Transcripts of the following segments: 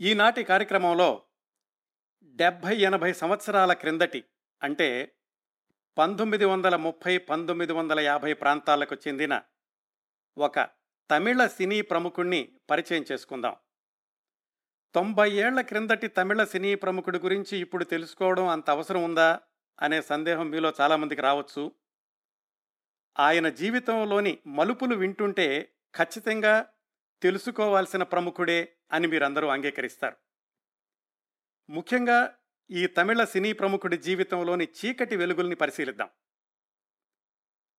ఈనాటి కార్యక్రమంలో డెబ్భై ఎనభై సంవత్సరాల క్రిందటి అంటే పంతొమ్మిది వందల ముప్పై పంతొమ్మిది వందల యాభై ప్రాంతాలకు చెందిన ఒక తమిళ సినీ ప్రముఖుణ్ణి పరిచయం చేసుకుందాం. తొంభై ఏళ్ళ క్రిందటి తమిళ సినీ ప్రముఖుడి గురించి ఇప్పుడు తెలుసుకోవడం అంత అవసరం ఉందా అనే సందేహం మీలో చాలామందికి రావచ్చు. ఆయన జీవితంలోని మలుపులు వింటుంటే ఖచ్చితంగా తెలుసుకోవాల్సిన ప్రముఖుడే అని మీరందరూ అంగీకరిస్తారు. ముఖ్యంగా ఈ తమిళ సినీ ప్రముఖుడి జీవితంలోని చీకటి వెలుగుల్ని పరిశీలిద్దాం.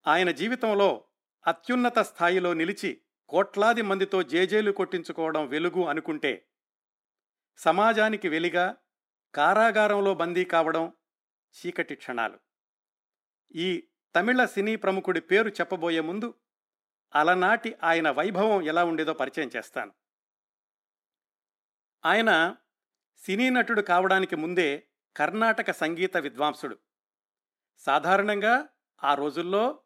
ఆయన జీవితంలో అత్యున్నత స్థాయిలో నిలిచి కోట్లాది మందితో జేజేలు కొట్టించుకోవడం వెలుగు అనుకుంటే సమాజానికి వెలిగా కారాగారంలో బందీ కావడం చీకటి క్షణాలు. ఈ తమిళ సినీ ప్రముఖుడి పేరు చెప్పబోయే ముందు అలనాటి ఆయన వైభవం ఎలా ఉండేదో పరిచయం చేస్తాను. ఆయన సినీ నటుడు కావడానికి ముందే కర్ణాటక సంగీత విద్వాంసుడు. సాధారణంగా ఆ రోజుల్లో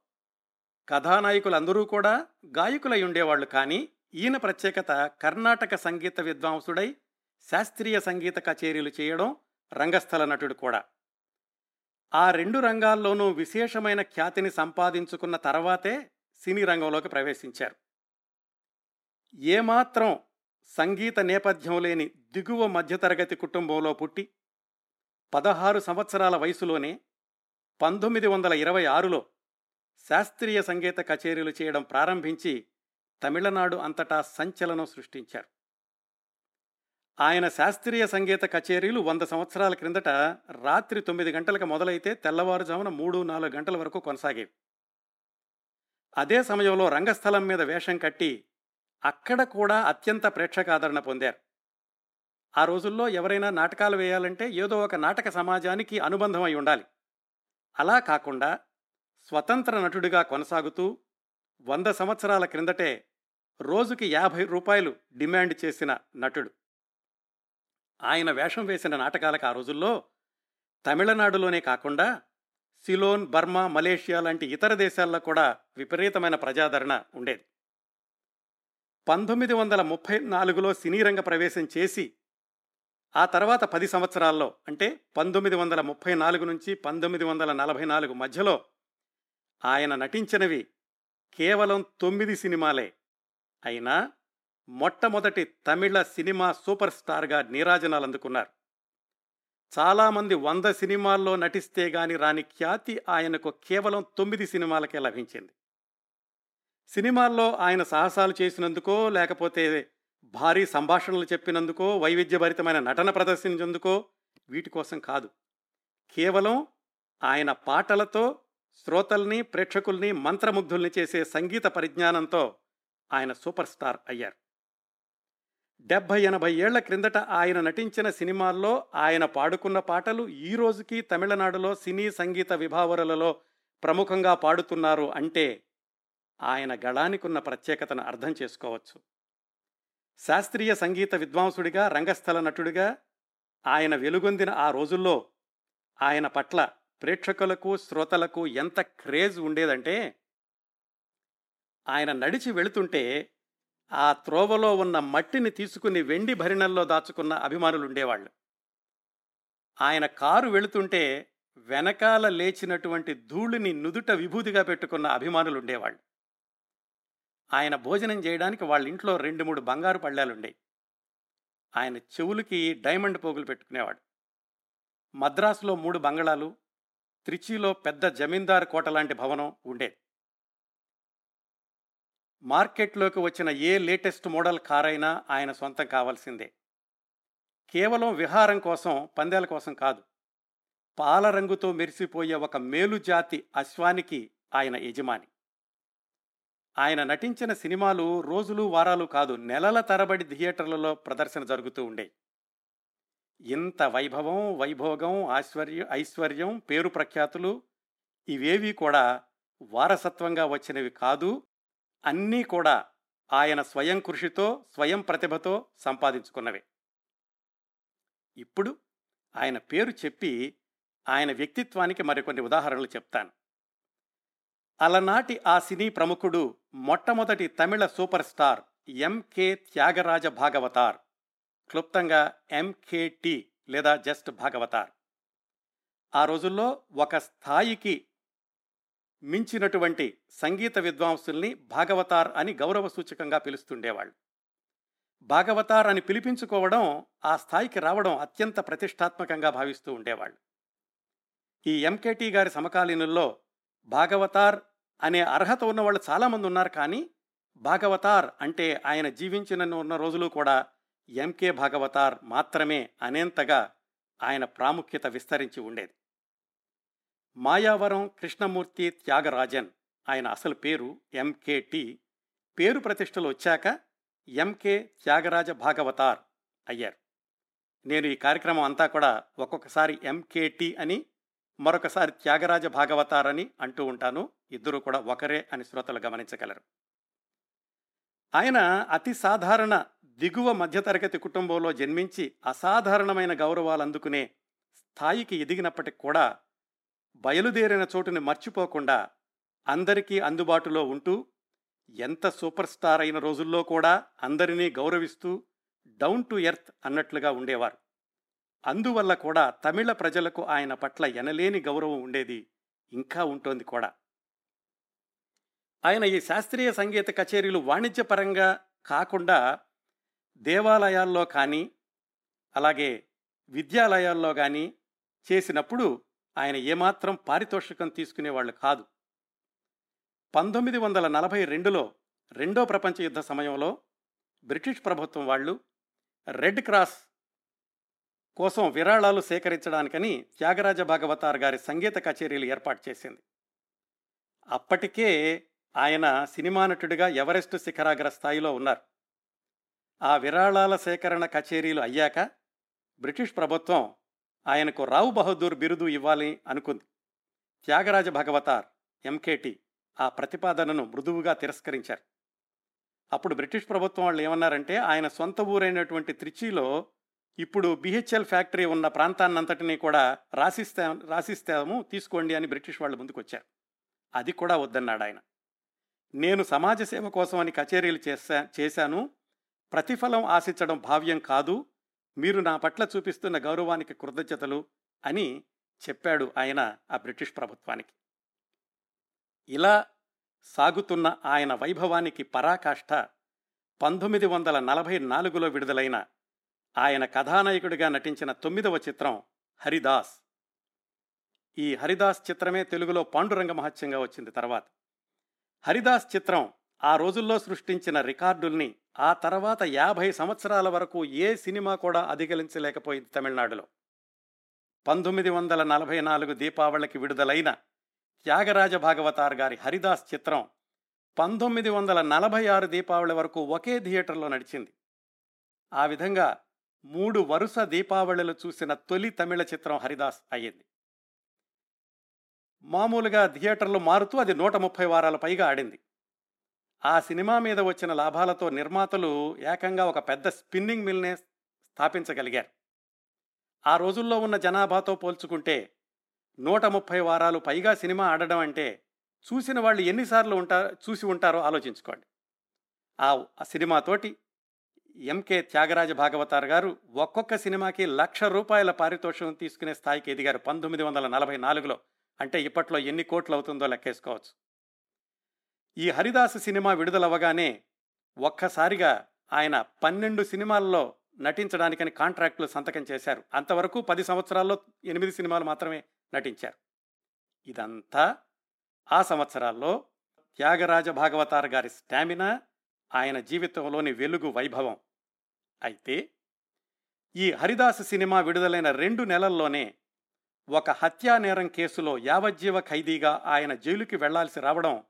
కథానాయకులందరూ కూడా గాయకులై ఉండేవాళ్ళు కానీ ఈయన ప్రత్యేకత కర్ణాటక సంగీత విద్వాంసుడై శాస్త్రీయ సంగీత కచేరీలు చేయడం రంగస్థల నటుడు కూడా. ఆ రెండు రంగాల్లోనూ విశేషమైన ఖ్యాతిని సంపాదించుకున్న తర్వాతే సినీ రంగంలోకి ప్రవేశించారు. ఏమాత్రం సంగీత నేపథ్యం లేని దిగువ మధ్యతరగతి కుటుంబంలో పుట్టి పదహారు సంవత్సరాల వయసులోనే పంతొమ్మిది వందల ఇరవై ఆరులో శాస్త్రీయ సంగీత కచేరీలు చేయడం ప్రారంభించి తమిళనాడు అంతటా సంచలనం సృష్టించారు. ఆయన శాస్త్రీయ సంగీత కచేరీలు వంద సంవత్సరాల క్రిందట రాత్రి తొమ్మిది గంటలకు మొదలైతే తెల్లవారుజామున మూడు నాలుగు గంటల వరకు కొనసాగేవి. అదే సమయంలో రంగస్థలం మీద వేషం కట్టి అక్కడ కూడా అత్యంత ప్రేక్షకాదరణ పొందారు. ఆ రోజుల్లో ఎవరైనా నాటకాలు వేయాలంటే ఏదో ఒక నాటక సమాజానికి అనుబంధం అయి ఉండాలి. అలా కాకుండా స్వతంత్ర నటుడిగా కొనసాగుతూ వంద సంవత్సరాల క్రిందటే రోజుకి యాభై రూపాయలు డిమాండ్ చేసిన నటుడు. ఆయన వేషం వేసిన నాటకాలకు ఆ రోజుల్లో తమిళనాడులోనే కాకుండా సిలోన్ బర్మా మలేషియా లాంటి ఇతర దేశాల్లో కూడా విపరీతమైన ప్రజాదరణ ఉండేది. పంతొమ్మిది వందల ముప్పై నాలుగులో సినీ రంగ ప్రవేశం చేసి ఆ తర్వాత పది సంవత్సరాల్లో అంటే పంతొమ్మిది వందల ముప్పై నాలుగు నుంచి పంతొమ్మిది వందల నలభై నాలుగు మధ్యలో ఆయన నటించినవి కేవలం తొమ్మిది సినిమాలే. అయినా మొట్టమొదటి తమిళ సినిమా సూపర్ స్టార్గా నీరాజనాలు అందుకున్నారు. చాలామంది వంద సినిమాల్లో నటిస్తే గాని రాని ఖ్యాతి ఆయనకు కేవలం తొమ్మిది సినిమాలకే లభించింది. సినిమాల్లో ఆయన సాహసాలు చేసినందుకో లేకపోతే భారీ సంభాషణలు చెప్పినందుకో వైవిధ్యభరితమైన నటన ప్రదర్శించేందుకో వీటి కోసం కాదు. కేవలం ఆయన పాటలతో శ్రోతల్ని ప్రేక్షకుల్ని మంత్రముగ్ధుల్ని చేసే సంగీత పరిజ్ఞానంతో ఆయన సూపర్ స్టార్ అయ్యారు. డెబ్భై ఎనభై ఏళ్ళ క్రిందట ఆయన నటించిన సినిమాల్లో ఆయన పాడుకున్న పాటలు ఈ రోజుకి తమిళనాడులో సినీ సంగీత విభావరులలో ప్రముఖంగా పాడుతున్నారు అంటే ఆయన గళానికున్న ప్రత్యేకతను అర్థం చేసుకోవచ్చు. శాస్త్రీయ సంగీత విద్వాంసుడిగా రంగస్థల నటుడిగా ఆయన వెలుగొందిన ఆ రోజుల్లో ఆయన పట్ల ప్రేక్షకులకు శ్రోతలకు ఎంత క్రేజ్ ఉండేదంటే ఆయన నడిచి వెళుతుంటే ఆ త్రోవలో ఉన్న మట్టిని తీసుకుని వెండి భరిణల్లో దాచుకున్న అభిమానులు ఉండేవాళ్ళు ఆయన కారు వెళుతుంటే వెనకాల లేచినటువంటి ధూళిని నుదుట విభూతిగా పెట్టుకున్న అభిమానులు ఉండేవాళ్ళు ఆయన భోజనం చేయడానికి వాళ్ళ ఇంట్లో రెండు మూడు బంగారు పళ్ళాలుండే ఆయన చెవులకి డైమండ్ పోగులు పెట్టుకునేవాడు. మద్రాసులో మూడు బంగళాలు త్రిచిలో పెద్ద జమీందారు కోట లాంటి భవనం ఉండేది. మార్కెట్లోకి వచ్చిన ఏ లేటెస్ట్ మోడల్ కార్ అయినా ఆయన సొంతం కావాల్సిందే. కేవలం విహారం కోసం పందేల కోసం కాదు. పాల రంగుతో మెరిసిపోయే ఒక మేలుజాతి అశ్వానికి ఆయన యజమాని. ఆయన నటించిన సినిమాలు రోజులు వారాలు కాదు నెలల తరబడి థియేటర్లలో ప్రదర్శన జరుగుతూ ఉండే ఇంత వైభవం వైభోగం ఐశ్వర్యం ఐశ్వర్యం పేరు ప్రఖ్యాతులు ఇవేవి కూడా వారసత్వంగా వచ్చినవి కాదు అన్నీ కూడా ఆయన స్వయం కృషితో స్వయం ప్రతిభతో సంపాదించుకున్నవే. ఇప్పుడు ఆయన పేరు చెప్పి ఆయన వ్యక్తిత్వానికి మరికొన్ని ఉదాహరణలు చెప్తాను. అలనాటి ఆ సినీ ప్రముఖుడు మొట్టమొదటి తమిళ super star MK Thyagaraja Bhagavathar క్లుప్తంగా ఎంకేటి లేదా జస్ట్ భాగవతార్. ఆ రోజుల్లో ఒక స్థాయికి మించినటువంటి సంగీత విద్వాంసుల్ని భాగవతార్ అని గౌరవ సూచకంగా పిలుస్తుండేవాళ్ళు. భాగవతార్ అని పిలిపించుకోవడం ఆ స్థాయికి రావడం అత్యంత ప్రతిష్టాత్మకంగా భావిస్తూ ఉండేవాళ్ళు. ఈ ఎంకేటి గారి సమకాలీనుల్లో భాగవతార్ అనే అర్హత ఉన్నవాళ్ళు చాలామంది ఉన్నారు కానీ భాగవతార్ అంటే ఆయన జీవించిన ఉన్న రోజులు కూడా ఎంకే భాగవతార్ మాత్రమే అనేంతగా ఆయన ప్రాముఖ్యత విస్తరించి ఉండేది. మాయావరం కృష్ణమూర్తి త్యాగరాజన్ ఆయన అసలు పేరు ఎంకేటి పేరు ప్రతిష్టలు వచ్చాక ఎంకే త్యాగరాజ భాగవతార్ అయ్యారు. నేను ఈ కార్యక్రమం అంతా కూడా ఒక్కొక్కసారి ఎంకేటి అని మరొకసారి త్యాగరాజ భాగవతార్ అని అంటూ ఉంటాను. ఇద్దరు కూడా ఒకరే అని శ్రోతలు గమనించగలరు. ఆయన అతి సాధారణ దిగువ మధ్యతరగతి కుటుంబంలో జన్మించి అసాధారణమైన గౌరవాలు అందుకునే స్థాయికి ఎదిగినప్పటికి కూడా బయలుదేరిన చోటుని మర్చిపోకుండా అందరికీ అందుబాటులో ఉంటూ ఎంత సూపర్ స్టార్ అయిన రోజుల్లో కూడా అందరినీ గౌరవిస్తూ డౌన్ టు ఎర్త్ అన్నట్లుగా ఉండేవారు. అందువల్ల కూడా తమిళ ప్రజలకు ఆయన పట్ల ఎనలేని గౌరవం ఉండేది ఇంకా ఉంటోంది కూడా. ఆయన ఈ శాస్త్రీయ సంగీత కచేరీలు వాణిజ్యపరంగా కాకుండా దేవాలయాల్లో కానీ అలాగే విద్యాలయాల్లో కానీ చేసినప్పుడు ఆయన ఏమాత్రం పారితోషికం తీసుకునేవాళ్ళు కాదు. పంతొమ్మిది వందల నలభై రెండులో రెండో ప్రపంచ యుద్ధ సమయంలో బ్రిటిష్ ప్రభుత్వం వాళ్ళు రెడ్ క్రాస్ కోసం విరాళాలు సేకరించడానికని త్యాగరాజ భాగవతార్ గారి సంగీత కచేరీలు ఏర్పాటు చేసింది. అప్పటికే ఆయన సినిమా నటుడిగా ఎవరెస్ట్ శిఖరాగ్ర స్థాయిలో ఉన్నారు. ఆ విరాళాల సేకరణ కచేరీలు అయ్యాక బ్రిటిష్ ప్రభుత్వం ఆయనకు రావు బహదూర్ బిరుదు ఇవ్వాలి అనుకుంది. త్యాగరాజ భగవతార్ ఎంకేటి ఆ ప్రతిపాదనను మృదువుగా తిరస్కరించారు. అప్పుడు బ్రిటిష్ ప్రభుత్వం వాళ్ళు ఏమన్నారంటే ఆయన సొంత ఊరైనటువంటి త్రిచిలో ఇప్పుడు బిహెచ్ఎల్ ఫ్యాక్టరీ ఉన్న ప్రాంతాన్నంతటినీ కూడా రాసిస్తా రాసిస్తాము తీసుకోండి అని బ్రిటిష్ వాళ్ళు ముందుకొచ్చారు. అది కూడా వద్దన్నాడు ఆయన. నేను సమాజ సేవ కోసం అని కచేరీలు చేశా చేశాను. ప్రతిఫలం ఆశించడం భావ్యం కాదు. మీరు నా పట్ల చూపిస్తున్న గౌరవానికి కృతజ్ఞతలు అని చెప్పాడు ఆయన ఆ బ్రిటిష్ ప్రభుత్వానికి. ఇలా సాగుతున్న ఆయన వైభవానికి పరాకాష్ఠ పంతొమ్మిది వందల నలభై నాలుగులో విడుదలైన ఆయన కథానాయకుడిగా నటించిన తొమ్మిదవ చిత్రం హరిదాస్. ఈ హరిదాస్ చిత్రమే తెలుగులో పాండురంగ మహత్యంగా వచ్చింది తర్వాత. హరిదాస్ చిత్రం ఆ రోజుల్లో సృష్టించిన రికార్డుల్ని ఆ తర్వాత యాభై సంవత్సరాల వరకు ఏ సినిమా కూడా అధిగలించలేకపోయింది తమిళనాడులో. పంతొమ్మిది వందల నలభై నాలుగు దీపావళికి విడుదలైన త్యాగరాజ భాగవతార్ గారి హరిదాస్ చిత్రం పంతొమ్మిది వందల నలభై ఆరు దీపావళి వరకు ఒకే థియేటర్లో నడిచింది. ఆ విధంగా మూడు వరుస దీపావళిలు చూసిన తొలి తమిళ చిత్రం హరిదాస్ అయ్యింది. మామూలుగా థియేటర్లు మారుతూ అది నూట ముప్పై వారాల పైగా ఆడింది. ఆ సినిమా మీద వచ్చిన లాభాలతో నిర్మాతలు ఏకంగా ఒక పెద్ద స్పిన్నింగ్ మిల్నే స్థాపించగలిగారు. ఆ రోజుల్లో ఉన్న జనాభాతో పోల్చుకుంటే నూట ముప్పై వారాలు పైగా సినిమా ఆడడం అంటే చూసిన వాళ్ళు ఎన్నిసార్లు ఉంటా చూసి ఉంటారో ఆలోచించుకోండి. ఆ సినిమాతోటి ఎంకే త్యాగరాజ భాగవతార్ గారు ఒక్కొక్క సినిమాకి లక్ష రూపాయల పారితోషికం తీసుకునే స్థాయికి ఎదిగారు. పంతొమ్మిది వందల నలభై నాలుగులో. అంటే ఇప్పట్లో ఎన్ని కోట్లు అవుతుందో లెక్కేసుకోవచ్చు. ఈ హరిదాస్ సినిమా విడుదలవ్వగానే ఒక్కసారిగా ఆయన పన్నెండు సినిమాల్లో నటించడానికని కాంట్రాక్టులు సంతకం చేశారు. అంతవరకు పది సంవత్సరాల్లో ఎనిమిది సినిమాలు మాత్రమే నటించారు. ఇదంతా ఆ సంవత్సరాల్లో త్యాగరాజ భాగవతార్ గారి స్టామినా ఆయన జీవితంలోని వెలుగు వైభవం. అయితే ఈ హరిదాస్ సినిమా విడుదలైన రెండు నెలల్లోనే ఒక హత్యా నేరం కేసులో యావజ్జీవ ఖైదీగా ఆయన జైలుకి వెళ్ళాల్సి రావడం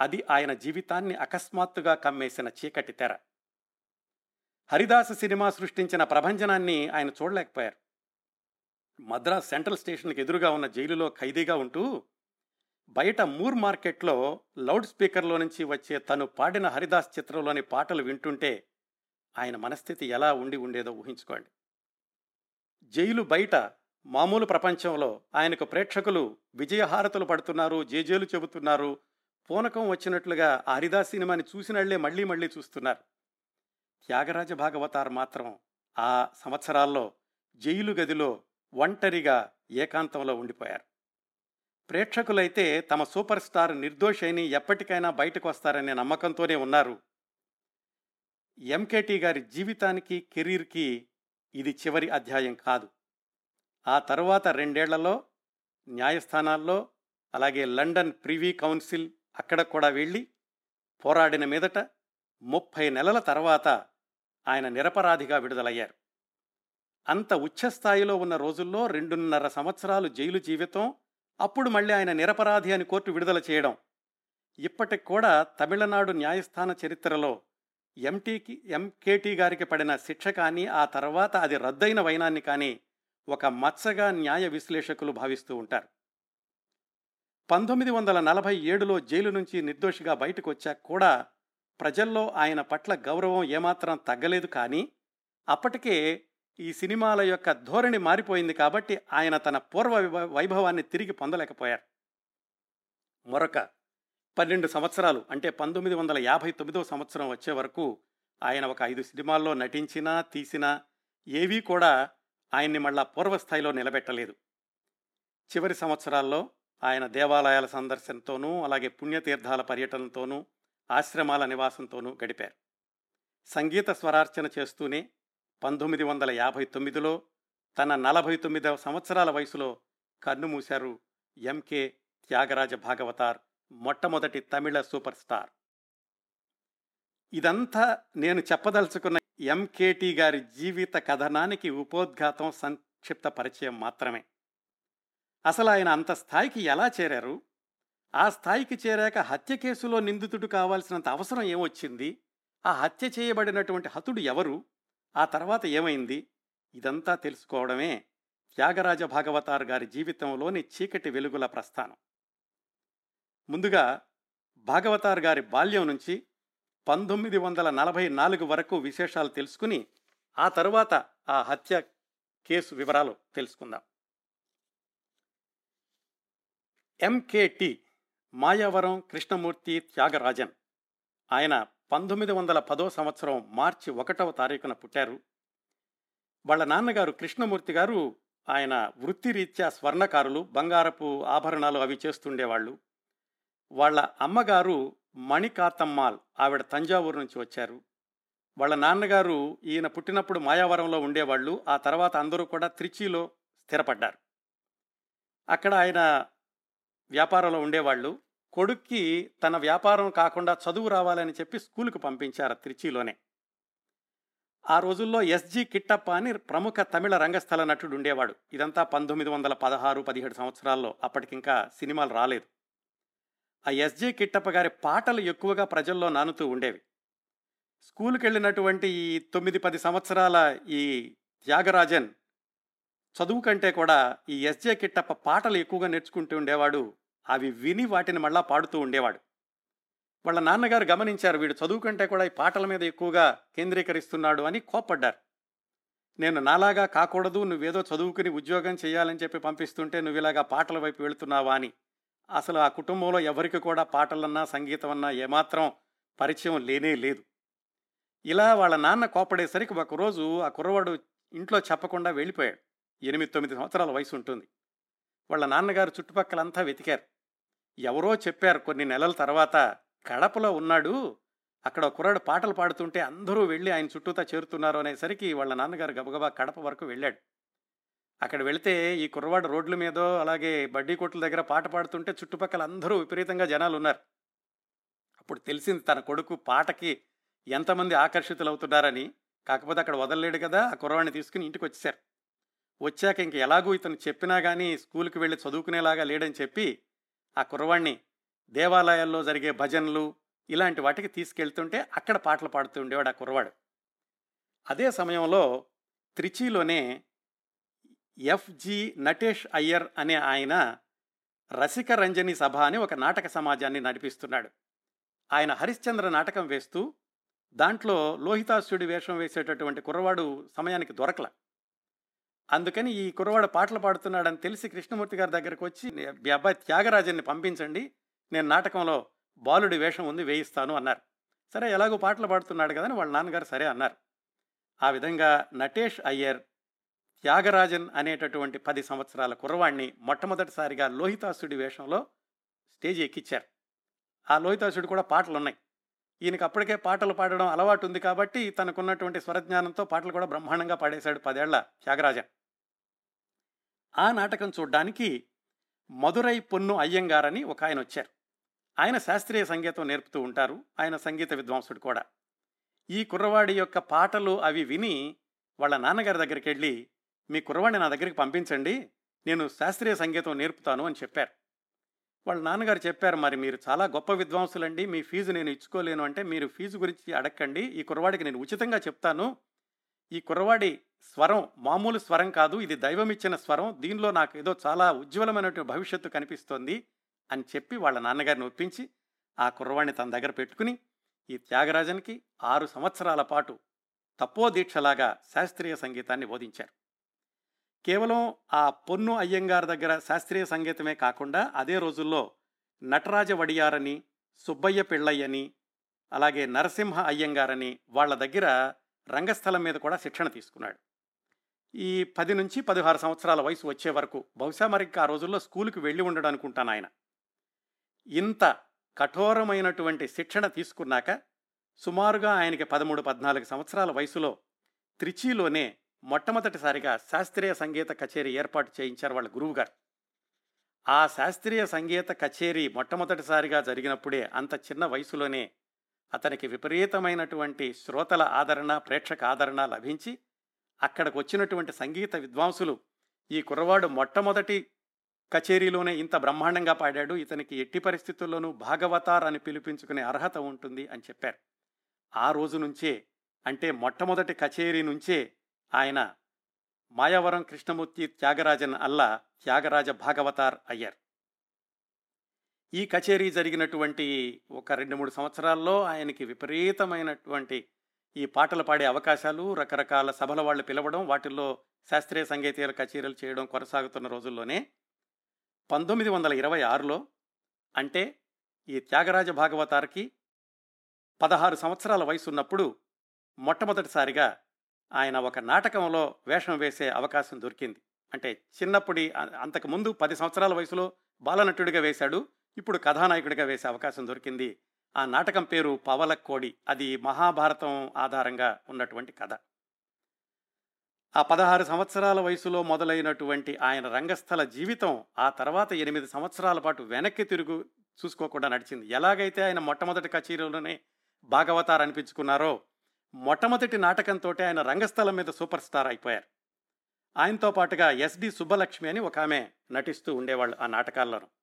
అది ఆయన జీవితాన్ని అకస్మాత్తుగా కమ్మేసిన చీకటి తెర. హరిదాస్ సినిమా సృష్టించిన ప్రభంజనాన్ని ఆయన చూడలేకపోయారు. మద్రాస్ సెంట్రల్ స్టేషన్కి ఎదురుగా ఉన్న జైలులో ఖైదీగా ఉంటూ బయట మూర్ మార్కెట్లో లౌడ్ స్పీకర్లో నుంచి వచ్చే తను పాడిన హరిదాస్ చిత్రంలోని పాటలు వింటుంటే ఆయన మనస్థితి ఎలా ఉండి ఉండేదో ఊహించుకోండి. జైలు బయట మామూలు ప్రపంచంలో ఆయనకు ప్రేక్షకులు విజయహారతులు పడుతున్నారు జేజేలు చెబుతున్నారు పూనకం వచ్చినట్లుగా హరిదాస్ సినిమాని చూసినళ్ళే మళ్ళీ మళ్ళీ చూస్తున్నారు. త్యాగరాజ భాగవతార్ మాత్రం ఆ సంవత్సరాల్లో జైలు గదిలో ఒంటరిగా ఏకాంతంలో ఉండిపోయారు. ప్రేక్షకులైతే తమ సూపర్ స్టార్ నిర్దోషైని ఎప్పటికైనా బయటకు వస్తారనే నమ్మకంతోనే ఉన్నారు. ఎంకేటి గారి జీవితానికి కెరీర్కి ఇది చివరి అధ్యాయం కాదు. ఆ తరువాత రెండేళ్ళలో న్యాయస్థానాల్లో అలాగే లండన్ ప్రివీ కౌన్సిల్ అక్కడ కూడా వెళ్ళి పోరాడిన మీదట ముప్పై నెలల తర్వాత ఆయన నిరపరాధిగా విడుదలయ్యారు. అంత ఉచ్చస్థాయిలో ఉన్న రోజుల్లో రెండున్నర సంవత్సరాలు జైలు జీవితం అప్పుడు మళ్ళీ ఆయన నిరపరాధి అని కోర్టు విడుదల చేయడం. ఇప్పటికి కూడా తమిళనాడు న్యాయస్థాన చరిత్రలో ఎంటీకి ఎంకేటీ గారికి పడిన శిక్ష కానీ ఆ తర్వాత అది రద్దయిన వైనాన్ని కానీ ఒక మచ్చగా న్యాయ విశ్లేషకులు భావిస్తూ ఉంటారు. పంతొమ్మిది వందల నలభై ఏడులో జైలు నుంచి నిర్దోషిగా బయటకు వచ్చాక కూడా ప్రజల్లో ఆయన పట్ల గౌరవం ఏమాత్రం తగ్గలేదు కానీ అప్పటికే ఈ సినిమాల యొక్క ధోరణి మారిపోయింది కాబట్టి ఆయన తన పూర్వ వైభవాన్ని తిరిగి పొందలేకపోయారు. మరొక పన్నెండు సంవత్సరాలు అంటే పంతొమ్మిది వందల యాభై తొమ్మిదో సంవత్సరం వచ్చే వరకు ఆయన ఒక ఐదు సినిమాల్లో నటించినా తీసినా ఏవీ కూడా ఆయన్ని మళ్ళా పూర్వస్థాయిలో నిలబెట్టలేదు. చివరి సంవత్సరాల్లో ఆయన దేవాలయాల సందర్శనతోనూ అలాగే పుణ్యతీర్థాల పర్యటనతోనూ ఆశ్రమాల నివాసంతోనూ గడిపారు. సంగీత స్వరార్చన చేస్తూనే పంతొమ్మిది వందల యాభై తొమ్మిదిలో తన నలభై తొమ్మిదవ సంవత్సరాల వయసులో కన్నుమూశారు ఎంకే త్యాగరాజ భాగవతార్ మొట్టమొదటి తమిళ సూపర్ స్టార్. ఇదంతా నేను చెప్పదలుచుకున్న ఎంకేటి గారి జీవిత కథనానికి ఉపోద్ఘాతం సంక్షిప్త పరిచయం మాత్రమే. అసలు ఆయన అంత స్థాయికి ఎలా చేరారు? ఆ స్థాయికి చేరాక హత్య కేసులో నిందితుడు కావాల్సినంత అవసరం ఏమొచ్చింది? ఆ హత్య చేయబడినటువంటి హతుడు ఎవరు? ఆ తర్వాత ఏమైంది? ఇదంతా తెలుసుకోవడమే త్యాగరాజ భాగవతార్ గారి జీవితంలోని చీకటి వెలుగుల ప్రస్థానం. ముందుగా భాగవతార్ గారి బాల్యం నుంచి పంతొమ్మిది వందల నలభై నాలుగు వరకు విశేషాలు తెలుసుకుని ఆ తరువాత ఆ హత్య కేసు వివరాలు తెలుసుకుందాం. ఎంకేటి మాయావరం కృష్ణమూర్తి త్యాగరాజన్. ఆయన పంతొమ్మిది వందల పదో సంవత్సరం మార్చి ఒకటవ తారీఖున పుట్టారు. వాళ్ళ నాన్నగారు కృష్ణమూర్తి గారు ఆయన వృత్తిరీత్యా స్వర్ణకారులు బంగారపు ఆభరణాలు అవి చేస్తుండేవాళ్ళు. వాళ్ళ అమ్మగారు మణికాతమ్మాల్ ఆవిడ తంజావూరు నుంచి వచ్చారు. వాళ్ళ నాన్నగారు ఈయన పుట్టినప్పుడు మాయావరంలో ఉండేవాళ్ళు ఆ తర్వాత అందరూ కూడా త్రిచిలో స్థిరపడ్డారు. అక్కడ ఆయన వ్యాపారంలో ఉండేవాళ్ళు కొడుక్కి తన వ్యాపారం కాకుండా చదువు రావాలని చెప్పి స్కూలుకు పంపించారు త్రిచిలోనే. ఆ రోజుల్లో ఎస్జి కిట్టప్ప అని ప్రముఖ తమిళ రంగస్థల నటుడు ఉండేవాడు. ఇదంతా పంతొమ్మిది వందల పదహారు పదిహేడు సంవత్సరాల్లో అప్పటికింకా సినిమాలు రాలేదు. ఆ ఎస్జి కిట్టప్ప గారి పాటలు ఎక్కువగా ప్రజల్లో నానుతూ ఉండేవి. స్కూల్కి వెళ్ళినటువంటి ఈ తొమ్మిది పది సంవత్సరాల ఈ త్యాగరాజన్ చదువు కంటే కూడా ఈ ఎస్జే కిట్టప్ప పాటలు ఎక్కువగా నేర్చుకుంటూ ఉండేవాడు అవి విని వాటిని మళ్ళా పాడుతూ ఉండేవాడు. వాళ్ళ నాన్నగారు గమనించారు వీడు చదువు కంటే కూడా ఈ పాటల మీద ఎక్కువగా కేంద్రీకరిస్తున్నాడు అని కోప్పడ్డారు. నేను నాలాగా కాకూడదు నువ్వేదో చదువుకుని ఉద్యోగం చేయాలని చెప్పి పంపిస్తుంటే నువ్వు ఇలాగా పాటల వైపు వెళుతున్నావా అని. అసలు ఆ కుటుంబంలో ఎవరికి కూడా పాటలన్నా సంగీతం అన్నా ఏమాత్రం పరిచయం లేనే లేదు. ఇలా వాళ్ళ నాన్న కోపడేసరికి ఒకరోజు ఆ కుర్రవాడు ఇంట్లో చెప్పకుండా వెళ్ళిపోయాడు. ఎనిమిది తొమ్మిది సంవత్సరాల వయసు ఉంటుంది. వాళ్ళ నాన్నగారు చుట్టుపక్కలంతా వెతికారు. ఎవరో చెప్పారు కొన్ని నెలల తర్వాత కడపలో ఉన్నాడు. అక్కడ కుర్రాడు పాటలు పాడుతుంటే అందరూ వెళ్ళి ఆయన చుట్టూతా చేరుతున్నారు అనేసరికి వాళ్ళ నాన్నగారు గబగబా కడప వరకు వెళ్ళాడు. అక్కడ వెళితే ఈ కుర్రవాడు రోడ్ల మీదో అలాగే బడ్డీ కొట్ల దగ్గర పాట పాడుతుంటే చుట్టుపక్కల అందరూ విపరీతంగా జనాలు ఉన్నారు. అప్పుడు తెలిసింది తన కొడుకు పాటకి ఎంతమంది ఆకర్షితులవుతున్నారని. కాకపోతే అక్కడ వదలలేడు కదా ఆ కుర్రవాడిని తీసుకుని ఇంటికి వచ్చేసారు వచ్చాక ఇంక ఎలాగూ ఇతను చెప్పినా కానీ స్కూల్కి వెళ్ళి చదువుకునేలాగా లేడని చెప్పి ఆ కుర్రవాణ్ణి దేవాలయాల్లో జరిగే భజనలు ఇలాంటి వాటికి తీసుకెళ్తుంటే అక్కడ పాటలు పాడుతూ ఉండేవాడు ఆ కుర్రవాడు. అదే సమయంలో త్రిచిలోనే ఎఫ్జి నటేష్ అయ్యర్ అనే ఆయన రసిక రంజని సభ అని ఒక నాటక సమాజాన్ని నడిపిస్తున్నాడు. ఆయన హరిశ్చంద్ర నాటకం వేస్తూ దాంట్లో లోహితాసుడి వేషం వేసేటటువంటి కుర్రవాడు సమయానికి దొరకల. అందుకని ఈ కుర్రవాడు పాటలు పాడుతున్నాడని తెలిసి కృష్ణమూర్తి గారి దగ్గరకు వచ్చి మీ అబ్బాయి త్యాగరాజన్ని పంపించండి నేను నాటకంలో బాలుడి వేషం ఉంది వేయిస్తాను అన్నారు. సరే ఎలాగో పాటలు పాడుతున్నాడు కదా అని వాళ్ళ నాన్నగారు సరే అన్నారు. ఆ విధంగా నటేష్ అయ్యర్ త్యాగరాజన్ అనేటటువంటి పది సంవత్సరాల కుర్రవాణ్ణి మొట్టమొదటిసారిగా లోహితాసుడి వేషంలో స్టేజ్ ఎక్కిచ్చారు. ఆ లోహితాసుడు కూడా పాటలు ఉన్నాయి ఈయనకి అప్పటికే పాటలు పాడడం అలవాటు ఉంది కాబట్టి తనకున్నటువంటి స్వరజ్ఞానంతో పాటలు కూడా బ్రహ్మాండంగా పాడేశాడు పదేళ్ళ త్యాగరాజన్. ఆ నాటకం చూడ్డానికి మధురై పొన్ను అయ్యంగారని ఒక ఆయన వచ్చారు. ఆయన శాస్త్రీయ సంగీతం నేర్పుతూ ఉంటారు. ఆయన సంగీత విద్వాంసుడు కూడా. ఈ కుర్రవాడి యొక్క పాటలు అవి విని వాళ్ళ నాన్నగారి దగ్గరికి వెళ్ళి మీ కుర్రవాడిని నా దగ్గరికి పంపించండి. నేను శాస్త్రీయ సంగీతం నేర్పుతాను అని చెప్పారు. వాళ్ళ నాన్నగారు చెప్పారు మరి మీరు చాలా గొప్ప విద్వాంసులండి. మీ ఫీజు నేను ఇచ్చుకోలేను అంటే మీరు ఫీజు గురించి అడగండి ఈ కుర్రవాడికి నేను ఉచితంగా చెప్తాను. ఈ కుర్రవాడి స్వరం మామూలు స్వరం కాదు ఇది దైవం ఇచ్చిన స్వరం. దీనిలో నాకు ఏదో చాలా ఉజ్వలమైనటువంటి భవిష్యత్తు కనిపిస్తోంది అని చెప్పి వాళ్ళ నాన్నగారిని ఒప్పించి ఆ కుర్రవాడిని తన దగ్గర పెట్టుకుని ఈ త్యాగరాజన్కి ఆరు సంవత్సరాల పాటు తపోదీక్షలాగా శాస్త్రీయ సంగీతాన్ని బోధించారు. కేవలం ఆ పొన్ను అయ్యంగార్ దగ్గర శాస్త్రీయ సంగీతమే కాకుండా అదే రోజుల్లో నటరాజ వడియారని సుబ్బయ్య పిళ్ళయ్యని అలాగే నరసింహ అయ్యంగారని వాళ్ళ దగ్గర రంగస్థలం మీద కూడా శిక్షణ తీసుకున్నాడు. ఈ పది నుంచి పదహారు సంవత్సరాల వయసు వచ్చే వరకు బహుశా మరి ఆ రోజుల్లో స్కూల్కి వెళ్ళి ఉండడం అనుకుంటాను ఆయన. ఇంత కఠోరమైనటువంటి శిక్షణ తీసుకున్నాక సుమారుగా ఆయనకి పదమూడు పద్నాలుగు సంవత్సరాల వయసులో త్రిచీలోనే మొట్టమొదటిసారిగా శాస్త్రీయ సంగీత కచేరీ ఏర్పాటు చేయించారు వాళ్ళ గురువుగారు. ఆ శాస్త్రీయ సంగీత కచేరీ మొట్టమొదటిసారిగా జరిగినప్పుడే అంత చిన్న వయసులోనే అతనికి విపరీతమైనటువంటి శ్రోతల ఆదరణ ప్రేక్షక ఆదరణ లభించి అక్కడికి వచ్చినటువంటి సంగీత విద్వాంసులు ఈ కుర్రవాడు మొట్టమొదటి కచేరీలోనే ఇంత బ్రహ్మాండంగా పాడాడు. ఇతనికి ఎట్టి పరిస్థితుల్లోనూ భాగవతార్ అని పిలిపించుకునే అర్హత ఉంటుంది అని చెప్పారు. ఆ రోజు నుంచే అంటే మొట్టమొదటి కచేరీ నుంచే ఆయన మాయావరం కృష్ణమూర్తి త్యాగరాజన్ అల్లా త్యాగరాజ భాగవతార్ అయ్యారు. ఈ కచేరీ జరిగినటువంటి ఒక రెండు మూడు సంవత్సరాల్లో ఆయనకి విపరీతమైనటువంటి ఈ పాటలు పాడే అవకాశాలు రకరకాల సభల వాళ్ళు పిలవడం వాటిల్లో శాస్త్రీయ సంగీతీయుల కచేరీలు చేయడం కొనసాగుతున్న రోజుల్లోనే పంతొమ్మిది వందల ఇరవై ఆరులో అంటే ఈ త్యాగరాజ భాగవతారికి పదహారు సంవత్సరాల వయసు ఉన్నప్పుడు మొట్టమొదటిసారిగా ఆయన ఒక నాటకంలో వేషం వేసే అవకాశం దొరికింది. అంటే చిన్నప్పటి అంతకుముందు పది సంవత్సరాల వయసులో బాలనటుడిగా వేశాడు. ఇప్పుడు కథానాయకుడిగా వేసే అవకాశం దొరికింది. ఆ నాటకం పేరు పవలక్కోడి అది మహాభారతం ఆధారంగా ఉన్నటువంటి కథ. ఆ పదహారు సంవత్సరాల వయసులో మొదలైనటువంటి ఆయన రంగస్థల జీవితం ఆ తర్వాత ఎనిమిది సంవత్సరాల పాటు వెనక్కి తిరుగు చూసుకోకుండా నడిచింది. ఎలాగైతే ఆయన మొట్టమొదటి కచేరీలోనే భాగవతార్ అనిపించుకున్నారో మొట్టమొదటి నాటకంతో ఆయన రంగస్థలం మీద సూపర్ స్టార్ అయిపోయారు. ఆయనతో పాటుగా ఎస్డి సుబ్బలక్ష్మి అని ఒక ఆమె నటిస్తూ ఉండేవాళ్ళు ఆ నాటకాల్లోనూ.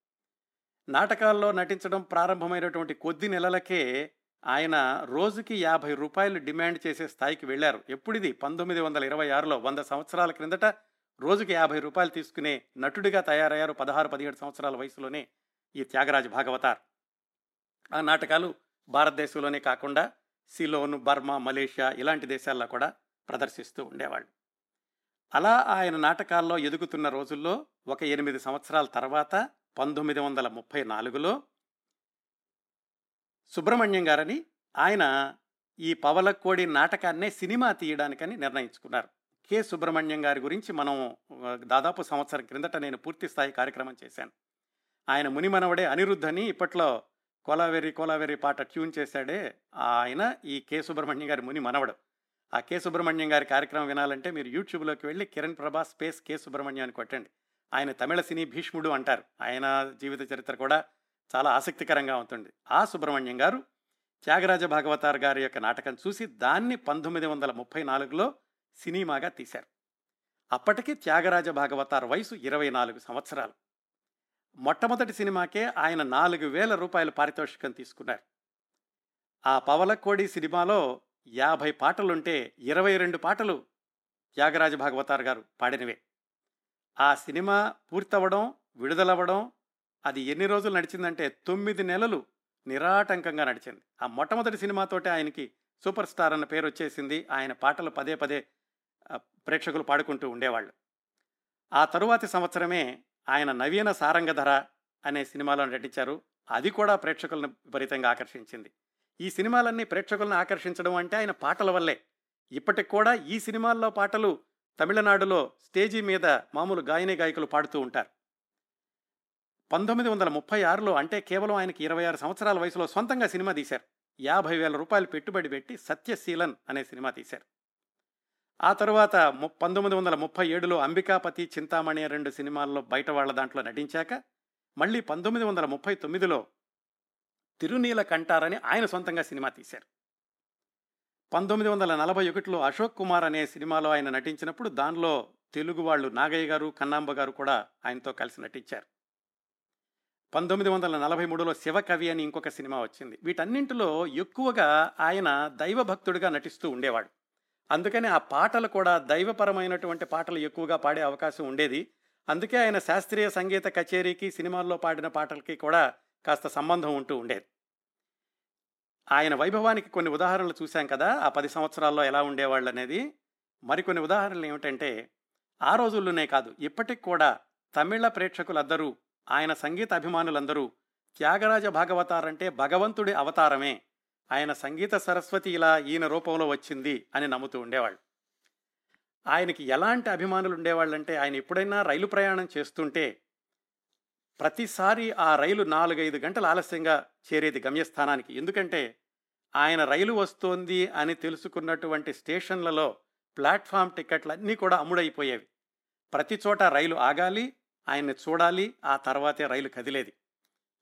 నాటకాల్లో నటించడం ప్రారంభమైనటువంటి కొద్ది నెలలకే ఆయన రోజుకి యాభై రూపాయలు డిమాండ్ చేసే స్థాయికి వెళ్ళారు. ఎప్పుడిది? పంతొమ్మిది వందల ఇరవై ఆరులో వంద సంవత్సరాల క్రిందట రోజుకి యాభై రూపాయలు తీసుకునే నటుడిగా తయారయ్యారు పదహారు పదిహేడు సంవత్సరాల వయసులోనే ఈ త్యాగరాజ భాగవతార్. ఆ నాటకాలు భారతదేశంలోనే కాకుండా సిలోన్ బర్మా మలేషియా ఇలాంటి దేశాల్లో కూడా ప్రదర్శిస్తూ ఉండేవాళ్ళు. అలా ఆయన నాటకాల్లో ఎదుగుతున్న రోజుల్లో ఒక ఎనిమిది సంవత్సరాల తర్వాత పంతొమ్మిది వందల ముప్పై నాలుగులో సుబ్రహ్మణ్యం గారని ఆయన ఈ పవలకోడి నాటకాన్నే సినిమా తీయడానికని నిర్ణయించుకున్నారు. కె. సుబ్రహ్మణ్యం గారి గురించి మనం దాదాపు సంవత్సరం క్రిందట నేను పూర్తి స్థాయి కార్యక్రమం చేశాను. ఆయన మునిమనవడే అనిరుద్ధ్ అని ఇప్పట్లో కోలావేరి కోలావేరి పాట ట్యూన్ చేశాడే ఆయన ఈ కె. సుబ్రహ్మణ్యం గారి ముని మనవడు ఆ కె. సుబ్రహ్మణ్యం గారి కార్యక్రమం వినాలంటే మీరు యూట్యూబ్లోకి వెళ్ళి కిరణ్ ప్రభా స్పేస్ కె. సుబ్రహ్మణ్యం అని కొట్టండి. ఆయన తమిళ సినీ భీష్ముడు అంటారు. ఆయన జీవిత చరిత్ర కూడా చాలా ఆసక్తికరంగా ఉంటుంది. ఆ సుబ్రహ్మణ్యం గారు త్యాగరాజ భాగవతార్ గారి యొక్క నాటకం చూసి దాన్ని పంతొమ్మిది వందల ముప్పై నాలుగులో సినిమాగా తీశారు. అప్పటికి త్యాగరాజ భాగవతార్ వయసు ఇరవై నాలుగు సంవత్సరాలు. మొట్టమొదటి సినిమాకే ఆయన నాలుగు వేల రూపాయల పారితోషికం తీసుకున్నారు. ఆ పవలకోడి సినిమాలో యాభై పాటలుంటే ఇరవై రెండు పాటలు త్యాగరాజ భాగవతార్ గారు పాడినవే. ఆ సినిమా పూర్తవడం విడుదలవ్వడం అది ఎన్ని రోజులు నడిచిందంటే తొమ్మిది నెలలు నిరాటంకంగా నడిచింది. ఆ మొట్టమొదటి సినిమాతోటే ఆయనకి సూపర్ స్టార్ అన్న పేరు వచ్చేసింది. ఆయన పాటలు పదే పదే ప్రేక్షకులు పాడుకుంటూ ఉండేవాళ్ళు. ఆ తరువాతి సంవత్సరమే ఆయన నవీన సారంగధర అనే సినిమాలో నటించారు. అది కూడా ప్రేక్షకులను విపరీతంగా ఆకర్షించింది. ఈ సినిమాలన్నీ ప్రేక్షకులను ఆకర్షించడం అంటే ఆయన పాటల వల్లే. ఇప్పటికి కూడా ఈ సినిమాల్లో పాటలు తమిళనాడులో స్టేజీ మీద మామూలు గాయని గాయకులు పాడుతూ ఉంటారు. పంతొమ్మిది వందల ముప్పై ఆరులో అంటే కేవలం ఆయనకి ఇరవై ఆరు సంవత్సరాల వయసులో సొంతంగా సినిమా తీశారు. యాభై వేల రూపాయలు పెట్టుబడి పెట్టి సత్యశీలన్ అనే సినిమా తీశారు. ఆ తరువాత ము- పంతొమ్మిది వందల ముప్పై ఏడులో అంబికాపతి చింతామణి రెండు సినిమాల్లో బయట వాళ్ళ దాంట్లో నటించాక మళ్ళీ పంతొమ్మిది వందల ముప్పై తొమ్మిదిలో తిరునీల కంటారని ఆయన సొంతంగా సినిమా తీశారు. పంతొమ్మిది వందల నలభై ఒకటిలో అశోక్ కుమార్ అనే సినిమాలో ఆయన నటించినప్పుడు దానిలో తెలుగు వాళ్ళు నాగయ్య గారు కన్నాంబ గారు కూడా ఆయనతో కలిసి నటించారు. పంతొమ్మిది వందల నలభై మూడులో శివకవి అని ఇంకొక సినిమా వచ్చింది. వీటన్నింటిలో ఎక్కువగా ఆయన దైవభక్తుడిగా నటిస్తూ ఉండేవాడు. అందుకని ఆ పాటలు కూడా దైవపరమైనటువంటి పాటలు ఎక్కువగా పాడే అవకాశం ఉండేది. అందుకే ఆయన శాస్త్రీయ సంగీత కచేరీకి సినిమాల్లో పాడిన పాటలకి కూడా కాస్త సంబంధం ఉంటూ ఉండేది. ఆయన వైభవానికి కొన్ని ఉదాహరణలు చూశాం కదా ఆ పది సంవత్సరాల్లో ఎలా ఉండేవాళ్ళు అనేది మరికొన్ని ఉదాహరణలు ఏమిటంటే ఆ రోజుల్లోనే కాదు ఇప్పటికి కూడా తమిళ ప్రేక్షకులందరూ ఆయన సంగీత అభిమానులందరూ త్యాగరాజ భాగవతారంటే భగవంతుడి అవతారమే. ఆయన సంగీత సరస్వతి ఇలా ఈయన రూపంలో వచ్చింది అని నమ్ముతూ ఉండేవాళ్ళు. ఆయనకి ఎలాంటి అభిమానులు ఉండేవాళ్ళంటే ఆయన ఎప్పుడైనా రైలు ప్రయాణం చేస్తుంటే ప్రతిసారి ఆ రైలు నాలుగైదు గంటలు ఆలస్యంగా చేరేది గమ్యస్థానానికి. ఎందుకంటే ఆయన రైలు వస్తోంది అని తెలుసుకున్నటువంటి స్టేషన్లలో ప్లాట్ఫామ్ టికెట్లు అన్నీ కూడా అమ్ముడైపోయేవి. ప్రతి చోట రైలు ఆగాలి ఆయన్ని చూడాలి ఆ తర్వాతే రైలు కదిలేది.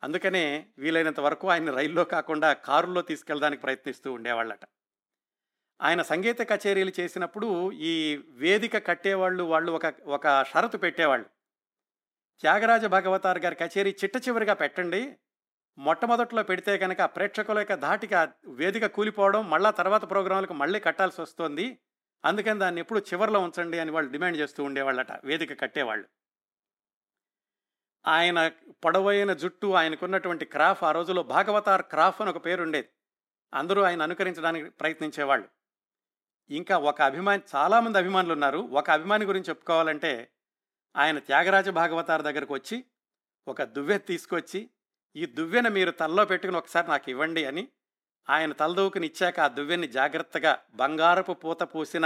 అందుకనే వీలైనంత వరకు ఆయన రైల్లో కాకుండా కారులో తీసుకెళ్ళడానికి ప్రయత్నిస్తూ ఉండేవాళ్ళట. ఆయన సంగీత కచేరీలు చేసినప్పుడు ఈ వేదిక కట్టేవాళ్ళు వాళ్ళు ఒక ఒక షరతు పెట్టేవాళ్ళు. త్యాగరాజ భగవతార్ గారి కచేరీ చిట్ట చివరిగా పెట్టండి. మొట్టమొదట్లో పెడితే కనుక ప్రేక్షకుల యొక్క ధాటికి వేదిక కూలిపోవడం మళ్ళా తర్వాత ప్రోగ్రాంలకు మళ్ళీ కట్టాల్సి వస్తుంది. అందుకని దాన్ని ఎప్పుడు చివరిలో ఉంచండి అని వాళ్ళు డిమాండ్ చేస్తూ ఉండేవాళ్ళట వేదిక కట్టేవాళ్ళు. ఆయన పొడవైన జుట్టు ఆయనకున్నటువంటి క్రాఫ్ ఆ రోజుల్లో భాగవతార్ క్రాఫ్ అని ఒక పేరు ఉండేది. అందరూ ఆయన అనుకరించడానికి ప్రయత్నించేవాళ్ళు. ఇంకా ఒక అభిమాని చాలామంది అభిమానులు ఉన్నారు. ఒక అభిమాని గురించి చెప్పుకోవాలంటే ఆయన త్యాగరాజ భాగవతార్ దగ్గరకు వచ్చి ఒక దువ్వె తీసుకొచ్చి ఈ దువ్వెన మీరు తలలో పెట్టుకుని ఒకసారి నాకు ఇవ్వండి అని ఆయన తలదూకుని ఇచ్చాక ఆ దువ్వెని జాగ్రత్తగా బంగారపు పూత పూసిన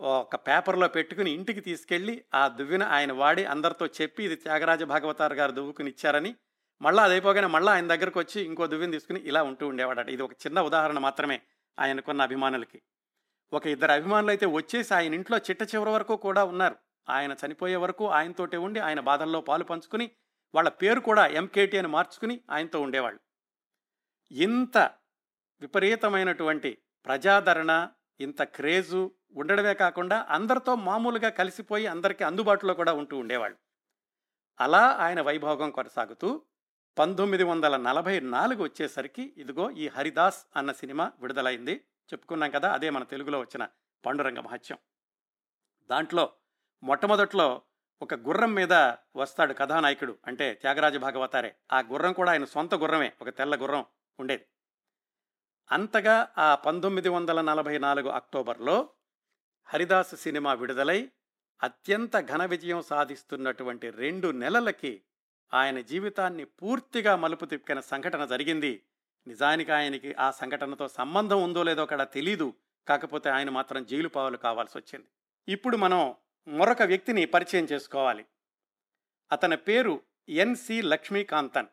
ఒక పేపర్లో పెట్టుకుని ఇంటికి తీసుకెళ్ళి ఆ దువ్వెన ఆయన వాడి అందరితో చెప్పి ఇది త్యాగరాజ భాగవతార్ గారు దువ్వుకుని ఇచ్చారని మళ్ళీ అది అయిపోగానే మళ్ళీ ఆయన దగ్గరకు వచ్చి ఇంకో దువ్వెని తీసుకుని ఇలా ఉంటూ ఉండేవాడట. ఇది ఒక చిన్న ఉదాహరణ మాత్రమే ఆయనకున్న అభిమానులకి. ఒక ఇద్దరు అభిమానులు అయితే వచ్చేసి ఆయన ఇంట్లో చిట్ట చివరి వరకు కూడా ఉన్నారు. ఆయన చనిపోయే వరకు ఆయనతోటే ఉండి ఆయన బాధల్లో పాలు పంచుకుని వాళ్ళ పేరు కూడా ఎంకేటీ అని మార్చుకుని ఆయనతో ఉండేవాళ్ళు. ఇంత విపరీతమైనటువంటి ప్రజాదరణ ఇంత క్రేజు ఉండడమే కాకుండా అందరితో మామూలుగా కలిసిపోయి అందరికీ అందుబాటులో కూడా ఉంటూ ఉండేవాళ్ళు. అలా ఆయన వైభోగం కొనసాగుతూ పంతొమ్మిది వందల నలభై నాలుగు వచ్చేసరికి ఇదిగో ఈ హరిదాస్ అన్న సినిమా విడుదలైంది. చెప్పుకున్నాం కదా అదే మన తెలుగులో వచ్చిన పాండురంగ మహత్యం. దాంట్లో మొట్టమొదట్లో ఒక గుర్రం మీద వస్తాడు కథానాయకుడు అంటే త్యాగరాజ భాగవతారే. ఆ గుర్రం కూడా ఆయన సొంత గుర్రమే ఒక తెల్ల గుర్రం ఉండేది. అంతగా ఆ పంతొమ్మిది వందల నలభై నాలుగు అక్టోబర్లో హరిదాస్ సినిమా విడుదలై అత్యంత ఘన విజయం సాధిస్తున్నటువంటి రెండు నెలలకి ఆయన జీవితాన్ని పూర్తిగా మలుపు తిప్పిన సంఘటన జరిగింది. నిజానికి ఆయనకి ఆ సంఘటనతో సంబంధం ఉందో లేదో అక్కడ తెలీదు. కాకపోతే ఆయన మాత్రం జైలు పావులు కావాల్సి వచ్చింది ఇప్పుడు మనం మరొక వ్యక్తిని పరిచయం చేసుకోవాలి. అతని పేరు ఎన్సి లక్ష్మీకాంతన్.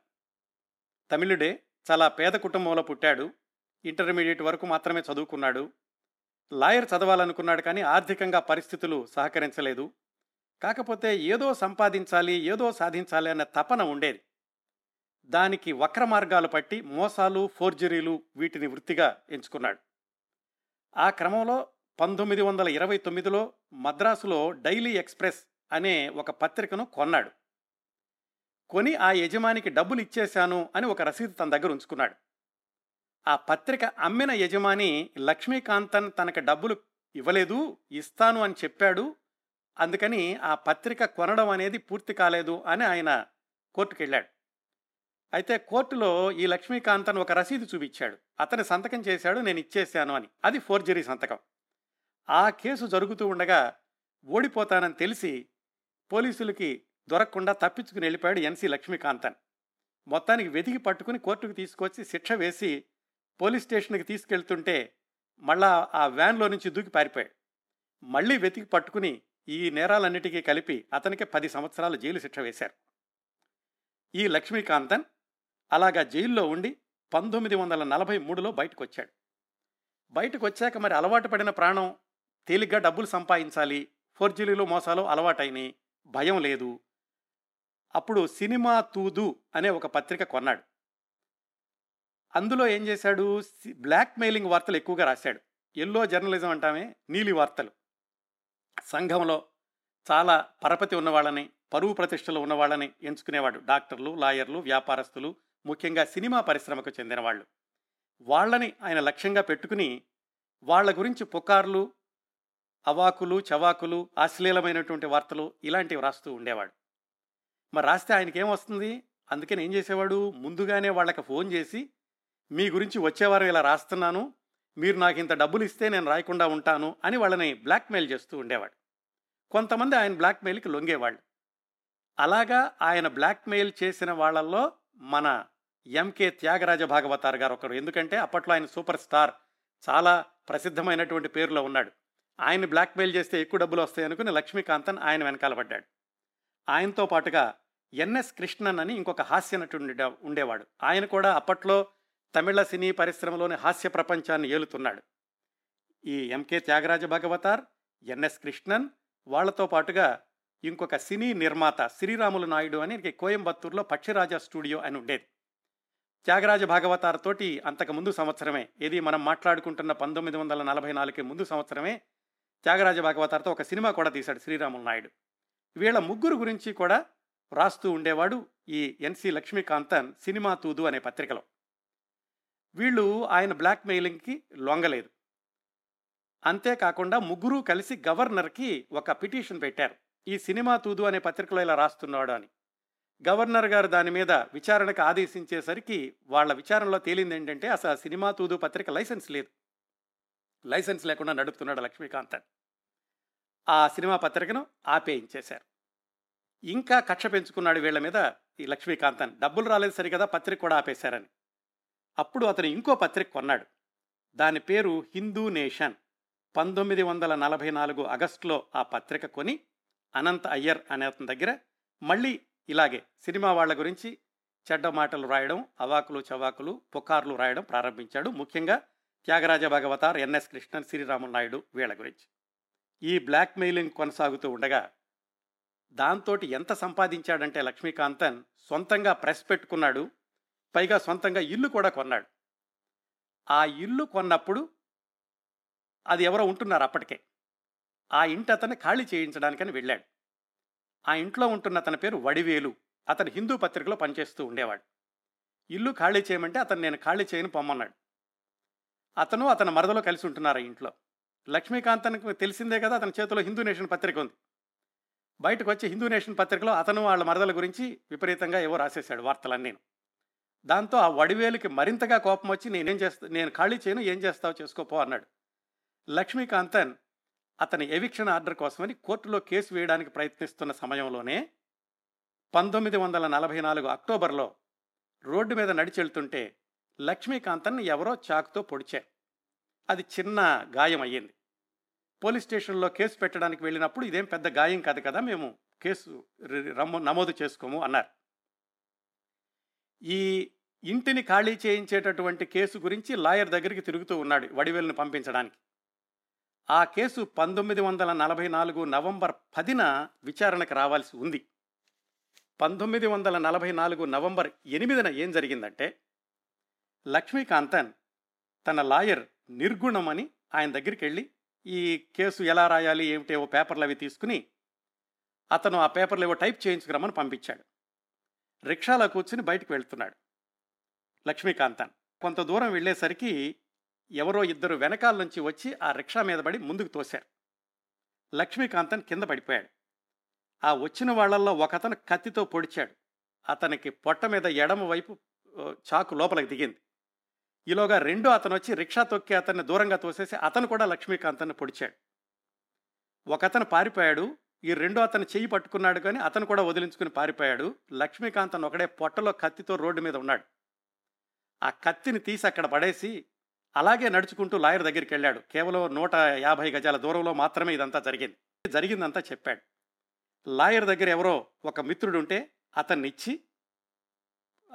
తమిళుడే చాలా పేద కుటుంబంలో పుట్టాడు. ఇంటర్మీడియట్ వరకు మాత్రమే చదువుకున్నాడు. లాయర్ చదవాలనుకున్నాడు కానీ ఆర్థికంగా పరిస్థితులు సహకరించలేదు. కాకపోతే ఏదో సంపాదించాలి ఏదో సాధించాలి అన్న తపన ఉండేది. దానికి వక్ర మార్గాలు పట్టి మోసాలు ఫోర్జరీలు వీటిని వృత్తిగా ఎంచుకున్నాడు. ఆ క్రమంలో పంతొమ్మిది వందల ఇరవై తొమ్మిదిలో మద్రాసులో డైలీ ఎక్స్ప్రెస్ అనే ఒక పత్రికను కొన్నాడు. కొని ఆ యజమానికి డబ్బులు ఇచ్చేశాను అని ఒక రసీదు తన దగ్గర ఉంచుకున్నాడు. ఆ పత్రిక అమ్మిన యజమాని లక్ష్మీకాంతన్ తనకు డబ్బులు ఇవ్వలేదు ఇస్తాను అని చెప్పాడు. అందుకని ఆ పత్రిక కొనడం అనేది పూర్తి కాలేదు అని ఆయన కోర్టుకు వెళ్ళాడు అయితే కోర్టులో ఈ లక్ష్మీకాంతన్ ఒక రసీదు చూపించాడు. అతని సంతకం చేశాడు నేను ఇచ్చేశాను అని. అది ఫోర్జరీ సంతకం. ఆ కేసు జరుగుతూ ఉండగా ఓడిపోతానని తెలిసి పోలీసులకి దొరకకుండా తప్పించుకుని వెళ్ళిపోయాడు ఎన్సీ లక్ష్మీకాంతన్. మొత్తానికి వెతికి పట్టుకుని కోర్టుకు తీసుకొచ్చి శిక్ష వేసి పోలీస్ స్టేషన్కి తీసుకెళ్తుంటే మళ్ళా ఆ వ్యాన్లో నుంచి దూకి పారిపోయాడు. మళ్ళీ వెతికి పట్టుకుని ఈ నేరాలన్నిటికీ కలిపి అతనికి పది సంవత్సరాల జైలు శిక్ష వేశారు. ఈ లక్ష్మీకాంతన్ అలాగా జైల్లో ఉండి పంతొమ్మిది వందల నలభై మూడులో బయటకు వచ్చాడు బయటకు వచ్చాక మరి అలవాటు పడిన ప్రాణం తేలిగ్గా డబ్బులు సంపాదించాలి. ఫోర్జరీలు మోసాలు అలవాటైనాయి. భయం లేదు. అప్పుడు సినిమా తూదు అనే ఒక పత్రిక కొన్నాడు. అందులో ఏం చేశాడు? సి- బ్లాక్ మెయిలింగ్ వార్తలు ఎక్కువగా రాశాడు. ఎల్లో జర్నలిజం అంటామే నీలి వార్తలు. సంఘంలో చాలా పరపతి ఉన్నవాళ్ళని పరువు ప్రతిష్టలు ఉన్నవాళ్ళని ఎంచుకునేవాడు. డాక్టర్లు లాయర్లు వ్యాపారస్తులు ముఖ్యంగా సినిమా పరిశ్రమకు చెందిన వాళ్ళు వాళ్ళని ఆయన లక్ష్యంగా పెట్టుకుని వాళ్ళ గురించి పుకార్లు అవాకులు చవాకులు అశ్లీలమైనటువంటి వార్తలు ఇలాంటివి రాస్తూ ఉండేవాడు. మరి రాస్తే ఆయనకి ఏమొస్తుంది అందుకని ఏం చేసేవాడు? ముందుగానే వాళ్ళకి ఫోన్ చేసి మీ గురించి వచ్చేవారు ఇలా రాస్తున్నాను మీరు నాకు ఇంత డబ్బులు ఇస్తే నేను రాయకుండా ఉంటాను అని వాళ్ళని బ్లాక్మెయిల్ చేస్తూ ఉండేవాడు. కొంతమంది ఆయన బ్లాక్మెయిల్కి లొంగేవాళ్ళు. అలాగా ఆయన బ్లాక్మెయిల్ చేసిన వాళ్ళల్లో మన ఎంకే త్యాగరాజ భాగవతార్ గారు ఒకరు ఎందుకంటే అప్పట్లో ఆయన సూపర్ స్టార్ చాలా ప్రసిద్ధమైనటువంటి పేరులో ఉన్నాడు. ఆయన బ్లాక్మెయిల్ చేస్తే ఎక్కువ డబ్బులు వస్తాయి అనుకుని లక్ష్మీకాంతన్ ఆయన వెనకాల పడ్డాడు. ఆయనతో పాటుగా ఎన్ఎస్ కృష్ణన్ అని ఇంకొక హాస్య నటుడు ఉండేవాడు. ఆయన కూడా అప్పట్లో తమిళ సినీ పరిశ్రమలోని హాస్య ప్రపంచాన్ని ఏలుతున్నాడు. ఈ ఎంకే త్యాగరాజ భగవతార్ ఎన్ఎస్ కృష్ణన్ వాళ్ళతో పాటుగా ఇంకొక సినీ నిర్మాత శ్రీరాములు నాయుడు అని కోయంబత్తూరులో పక్షిరాజా స్టూడియో అని ఉండేది. త్యాగరాజ భాగవతార్ తోటి అంతకు ముందు సంవత్సరమే ఇది మనం మాట్లాడుకుంటున్న పంతొమ్మిది వందల నలభై నాలుగు ముందు సంవత్సరమే త్యాగరాజ భాగవతార్తో ఒక సినిమా కూడా తీశాడు శ్రీరాములు నాయుడు. వీళ్ళ ముగ్గురు గురించి కూడా రాస్తూ ఉండేవాడు ఈ ఎన్సి లక్ష్మీకాంతన్ సినిమా తూదు అనే పత్రికలో. వీళ్ళు ఆయన బ్లాక్ మెయిలింగ్కి లొంగలేదు. అంతేకాకుండా ముగ్గురు కలిసి గవర్నర్కి ఒక పిటిషన్ పెట్టారు. ఈ సినిమా తూదు అనే పత్రికలో ఇలా రాస్తున్నాడు అని. గవర్నర్ గారు దాని మీద విచారణకు ఆదేశించేసరికి వాళ్ళ విచారణలో తేలింది ఏంటంటే అసలు ఆ సినిమా తూదు పత్రిక లైసెన్స్ లేదు. లైసెన్స్ లేకుండా నడుపుతున్నాడు లక్ష్మీకాంతన్. ఆ సినిమా పత్రికను ఆపేయించేశారు. ఇంకా కక్ష పెంచుకున్నాడు వీళ్ళ మీద ఈ లక్ష్మీకాంతన్. డబ్బులు రాలేదు సరికదా పత్రిక కూడా ఆపేశారని. అప్పుడు అతను ఇంకో పత్రిక కొన్నాడు. దాని పేరు హిందూ నేషన్. పంతొమ్మిది వందల నలభై నాలుగు ఆగస్టులో ఆ పత్రిక కొని అనంత్ అయ్యర్ అనే అతని దగ్గర మళ్ళీ ఇలాగే సినిమా వాళ్ళ గురించి చెడ్డ మాటలు రాయడం అవాకులు చవాకులు పుకార్లు రాయడం ప్రారంభించాడు. ముఖ్యంగా త్యాగరాజ భగవతార్ ఎన్ఎస్ కృష్ణన్ శ్రీరాములు నాయుడు వీళ్ళ గురించి. ఈ బ్లాక్ మెయిలింగ్ కొనసాగుతూ ఉండగా దాంతో ఎంత సంపాదించాడంటే లక్ష్మీకాంతన్ సొంతంగా ప్రెస్ పెట్టుకున్నాడు పైగా సొంతంగా ఇల్లు కూడా కొన్నాడు. ఆ ఇల్లు కొన్నప్పుడు అది ఎవరో ఉంటున్నారు అప్పటికే. ఆ ఇంటి అతన్ని ఖాళీ చేయించడానికని వెళ్ళాడు. ఆ ఇంట్లో ఉంటున్న అతని పేరు వడివేలు. అతను హిందూ పత్రికలో పనిచేస్తూ ఉండేవాడు. ఇల్లు ఖాళీ చేయమంటే అతను నేను ఖాళీ చేయను పొమ్మన్నాడు. అతను అతని మరదలో కలిసి ఉంటున్నారు ఆ ఇంట్లో. లక్ష్మీకాంతన్కు తెలిసిందే కదా అతని చేతిలో హిందూ నేషన్ పత్రిక ఉంది. బయటకు వచ్చి హిందూ నేషన్ పత్రికలో అతను వాళ్ళ మరదల గురించి విపరీతంగా ఏవో రాసేశాడు వార్తలన్నీ. దాంతో ఆ వడివేలుకి మరింతగా కోపం వచ్చి నేనేం చేస్తా నేను ఖాళీ చేయను ఏం చేస్తావు చేసుకోపో అన్నాడు. లక్ష్మీకాంతన్ అతని ఎవిక్షన్ ఆర్డర్ కోసమని కోర్టులో కేసు వేయడానికి ప్రయత్నిస్తున్న సమయంలోనే పంతొమ్మిది వందల నలభై నాలుగు అక్టోబర్లో రోడ్డు మీద నడిచెళ్తుంటే లక్ష్మీకాంతన్ని ఎవరో చాకుతో పొడిచారు. అది చిన్న గాయం అయ్యింది. పోలీస్ స్టేషన్లో కేసు పెట్టడానికి వెళ్ళినప్పుడు ఇదేం పెద్ద గాయం కాదు కదా మేము కేసు రమ్ము నమోదు చేసుకోము అన్నారు. ఈ ఇంటిని ఖాళీ చేయించేటటువంటి కేసు గురించి లాయర్ దగ్గరికి తిరుగుతూ ఉన్నాడు వడివేలును పంపించడానికి. ఆ కేసు పంతొమ్మిది వందల నలభై నాలుగు నవంబర్ పదిన విచారణకు రావాల్సి ఉంది. పంతొమ్మిది వందల నలభై నాలుగు నవంబర్ ఎనిమిదిన ఏం జరిగిందంటే లక్ష్మీకాంతన్ తన లాయర్ నిర్గుణమని ఆయన దగ్గరికి వెళ్ళి ఈ కేసు ఎలా రాయాలి ఏమిటేవో పేపర్లు అవి తీసుకుని అతను ఆ పేపర్లు ఏవో టైప్ చేయించుకురమ్మని పంపించాడు. రిక్షాలో కూర్చుని బయటకు వెళ్తున్నాడు లక్ష్మీకాంతన్. కొంత దూరం వెళ్ళేసరికి ఎవరో ఇద్దరు వెనకాల నుంచి వచ్చి ఆ రిక్షా మీద పడి ముందుకు తోశారు. లక్ష్మీకాంతన్ కింద పడిపోయాడు. ఆ వచ్చిన వాళ్ళల్లో ఒకతను కత్తితో పొడిచాడు. అతనికి పొట్ట మీద ఎడమ వైపు చాకు లోపలికి దిగింది. ఈలోగా రెండో అతను వచ్చి రిక్షా తొక్కి అతన్ని దూరంగా తోసేసి అతను కూడా లక్ష్మీకాంతన్ని పొడిచాడు. ఒకతను పారిపోయాడు ఈ రెండో అతను చెయ్యి పట్టుకున్నాడు కానీ అతను కూడా వదిలించుకుని పారిపోయాడు. లక్ష్మీకాంతన్ ఒకడే పొట్టలో కత్తితో రోడ్డు మీద ఉన్నాడు. ఆ కత్తిని తీసి అక్కడ పడేసి అలాగే నడుచుకుంటూ లాయర్ దగ్గరికి వెళ్ళాడు కేవలం నూట యాభై గజాల దూరంలో మాత్రమే ఇదంతా జరిగింది. జరిగిందంతా చెప్పాడు. లాయర్ దగ్గర ఎవరో ఒక మిత్రుడు ఉంటే అతన్ని ఇచ్చి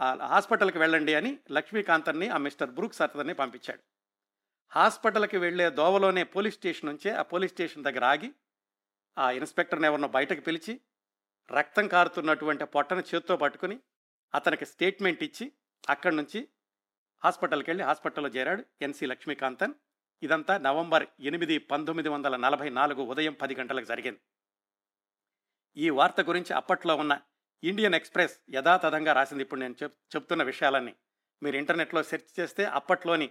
హాస్పిటల్కి వెళ్ళండి అని లక్ష్మీకాంతన్ని ఆ మిస్టర్ బ్రూక్స్ అతన్ని పంపించాడు. హాస్పిటల్కి వెళ్ళే దోవలోనే పోలీస్ స్టేషన్ నుంచే ఆ పోలీస్ స్టేషన్ దగ్గర ఆగి ఆ ఇన్స్పెక్టర్ని ఎవరినో బయటకు పిలిచి రక్తం కారుతున్నటువంటి పొట్టను చేత్తో పట్టుకుని అతనికి స్టేట్మెంట్ ఇచ్చి అక్కడి నుంచి హాస్పిటల్కి వెళ్ళి హాస్పిటల్లో చేరాడు ఎన్సి లక్ష్మీకాంతన్. ఇదంతా నవంబర్ ఎనిమిది పంతొమ్మిది వందల నలభై నాలుగు ఉదయం పది గంటలకు జరిగింది. ఈ వార్త గురించి అప్పట్లో ఉన్న ఇండియన్ ఎక్స్ప్రెస్ యథాతథంగా రాసింది. ఇప్పుడు నేను చెప్ చెప్తున్న విషయాలన్నీ మీరు ఇంటర్నెట్లో సెర్చ్ చేస్తే అప్పట్లోని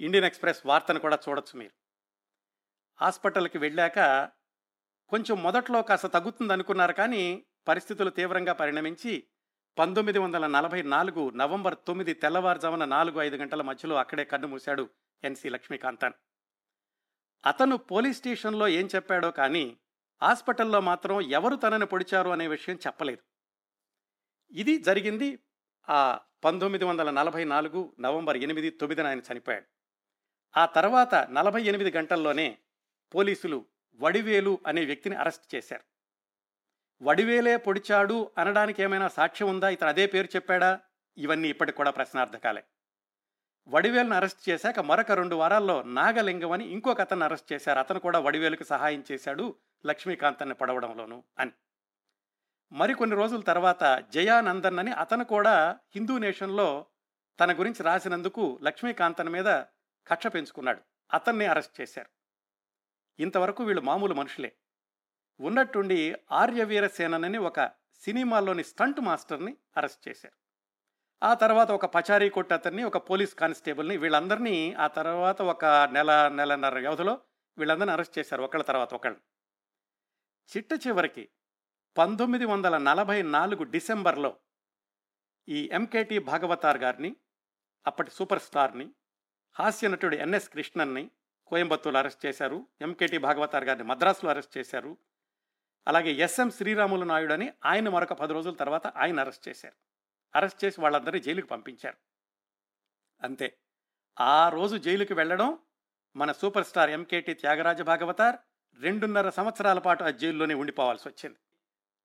ఇండియన్ ఎక్స్ప్రెస్ వార్తను కూడా చూడొచ్చు మీరు. హాస్పిటల్కి వెళ్ళాక కొంచెం మొదట్లో కాస్త తగ్గుతుంది అనుకున్నారు కానీ పరిస్థితులు తీవ్రంగా పరిణమించి పంతొమ్మిది వందల నలభై నాలుగు నవంబర్ తొమ్మిది తెల్లవారుజామున నాలుగు ఐదు గంటల మధ్యలో అక్కడే కన్ను మూశాడు ఎన్సి లక్ష్మీకాంతన్. అతను పోలీస్ స్టేషన్లో ఏం చెప్పాడో కానీ హాస్పిటల్లో మాత్రం ఎవరు తనని పొడిచారు అనే విషయం చెప్పలేదు. ఇది జరిగింది ఆ పంతొమ్మిది వందల నలభై నాలుగు నవంబర్ ఎనిమిది తొమ్మిదిన ఆయన చనిపోయాడు. ఆ తర్వాత నలభై ఎనిమిది గంటల్లోనే పోలీసులు వడివేలు అనే వ్యక్తిని అరెస్ట్ చేశారు. వడివేలే పొడిచాడు అనడానికి ఏమైనా సాక్ష్యం ఉందా? ఇతను అదే పేరు చెప్పాడా? ఇవన్నీ ఇప్పటికి కూడా ప్రశ్నార్థకాలే. వడివేలును అరెస్ట్ చేశాక మరొక రెండు వారాల్లో నాగలింగం అని ఇంకొక అతను అరెస్ట్ చేశారు. అతను కూడా వడివేలుకు సహాయం చేశాడు లక్ష్మీకాంతన్ని పడవడంలోను అని. మరికొన్ని రోజుల తర్వాత జయానందన్ అని అతను కూడా హిందూ నేషన్లో తన గురించి రాసినందుకు లక్ష్మీకాంతన్ మీద కక్ష పెంచుకున్నాడు. అతన్ని అరెస్ట్ చేశారు. ఇంతవరకు వీళ్ళు మామూలు మనుషులే. ఉన్నట్టుండి ఆర్యవీరసేనని ఒక సినిమాలోని స్టంట్ మాస్టర్ని అరెస్ట్ చేశారు. ఆ తర్వాత ఒక పచారీ కొట్టు అతన్ని ఒక పోలీస్ కానిస్టేబుల్ని వీళ్ళందరినీ ఆ తర్వాత ఒక నెల నెలన్నర వ్యవధిలో వీళ్ళందరినీ అరెస్ట్ చేశారు ఒకళ్ళ తర్వాత ఒకళ్ళు. చిట్ట చివరికి పంతొమ్మిది వందల నలభై నాలుగు డిసెంబర్లో ఈ ఎంకేటి భాగవతార్ గారిని అప్పటి సూపర్ స్టార్ని హాస్య నటుడు ఎన్ఎస్ కృష్ణన్ని కోయంబత్తూరులో అరెస్ట్ చేశారు ఎంకేటి భాగవతార్ గారిని మద్రాసులో అరెస్ట్ చేశారు అలాగే ఎస్ఎం శ్రీరాములు నాయుడు అని ఆయన మరొక పది రోజుల తర్వాత ఆయన అరెస్ట్ చేశారు. అరెస్ట్ చేసి వాళ్ళందరినీ జైలుకి పంపించారు. అంతే. ఆ రోజు జైలుకి వెళ్ళడం మన super star MKT Thyagaraja Bhagavathar రెండున్నర సంవత్సరాల పాటు ఆ జైల్లోనే ఉండిపోవాల్సి వచ్చింది.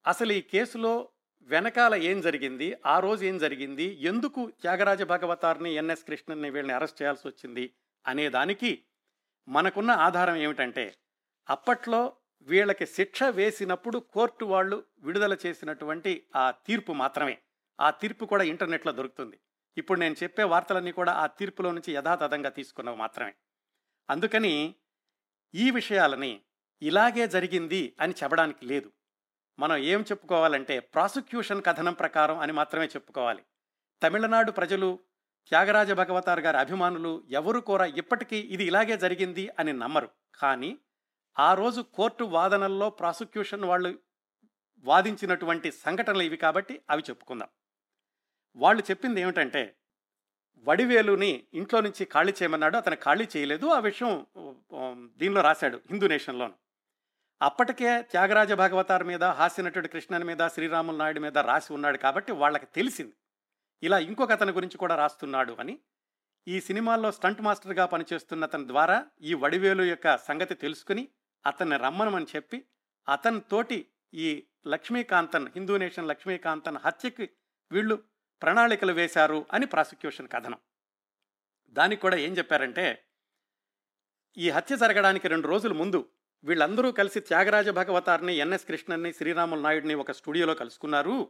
అసలు ఈ కేసులో వెనకాల ఏం జరిగింది? ఆ రోజు ఏం జరిగింది? ఎందుకు త్యాగరాజ భగవతార్ని ఎన్ఎస్ కృష్ణన్ని వీళ్ళని అరెస్ట్ చేయాల్సి వచ్చింది? అనే దానికి మనకున్న ఆధారం ఏమిటంటే అప్పట్లో వీళ్ళకి శిక్ష వేసినప్పుడు కోర్టు వాళ్ళు విడుదల చేసినటువంటి ఆ తీర్పు మాత్రమే. ఆ తీర్పు కూడా ఇంటర్నెట్లో దొరుకుతుంది. ఇప్పుడు నేను చెప్పే వార్తలన్నీ కూడా ఆ తీర్పులో నుంచి యథాతథంగా తీసుకున్నవి మాత్రమే. అందుకని ఈ విషయాలని ఇలాగే జరిగింది అని చెప్పడానికి లేదు. మనం ఏం చెప్పుకోవాలంటే ప్రాసిక్యూషన్ కథనం ప్రకారం అని మాత్రమే చెప్పుకోవాలి. తమిళనాడు ప్రజలు త్యాగరాజ భగవతార్ గారి అభిమానులు ఎవరు కూడా ఇప్పటికీ ఇది ఇలాగే జరిగింది అని నమ్మరు. కానీ ఆ రోజు కోర్టు వాదనల్లో ప్రాసిక్యూషన్ వాళ్ళు వాదించినటువంటి సంఘటనలు ఇవి కాబట్టి అవి చెప్పుకుందాం. వాళ్ళు చెప్పింది ఏమిటంటే వడివేలుని ఇంట్లో నుంచి ఖాళీ చేయమన్నాడు అతను ఖాళీ చేయలేదు. ఆ విషయం దీనిలో రాశాడు హిందూ నేషన్లోను. అప్పటికే త్యాగరాజ భాగవతార్ మీద హాస్యనటుడు కృష్ణన్ మీద శ్రీరాములు నాయుడు మీద రాసి ఉన్నాడు కాబట్టి వాళ్ళకి తెలిసింది. ఇలా ఇంకొక అతని గురించి కూడా రాస్తున్నాడు అని. ఈ సినిమాల్లో స్టంట్ మాస్టర్గా పనిచేస్తున్న అతని ద్వారా ఈ వడివేలు యొక్క సంగతి తెలుసుకుని అతన్ని రమ్మనమని చెప్పి అతని తోటి ఈ లక్ష్మీకాంతన్ హిందూ నేషన్ లక్ష్మీకాంతన్ హత్యకి వీళ్ళు ప్రణాళికలు వేశారు అని ప్రాసిక్యూషన్ కథనం. దానికి కూడా ఏం చెప్పారంటే ఈ హత్య జరగడానికి రెండు రోజుల ముందు వీళ్ళందరూ కలిసి త్యాగరాజ భగవతార్ని ఎన్ఎస్ కృష్ణన్ని శ్రీరాములు నాయుడిని ఒక స్టూడియోలో కలుసుకున్నారు.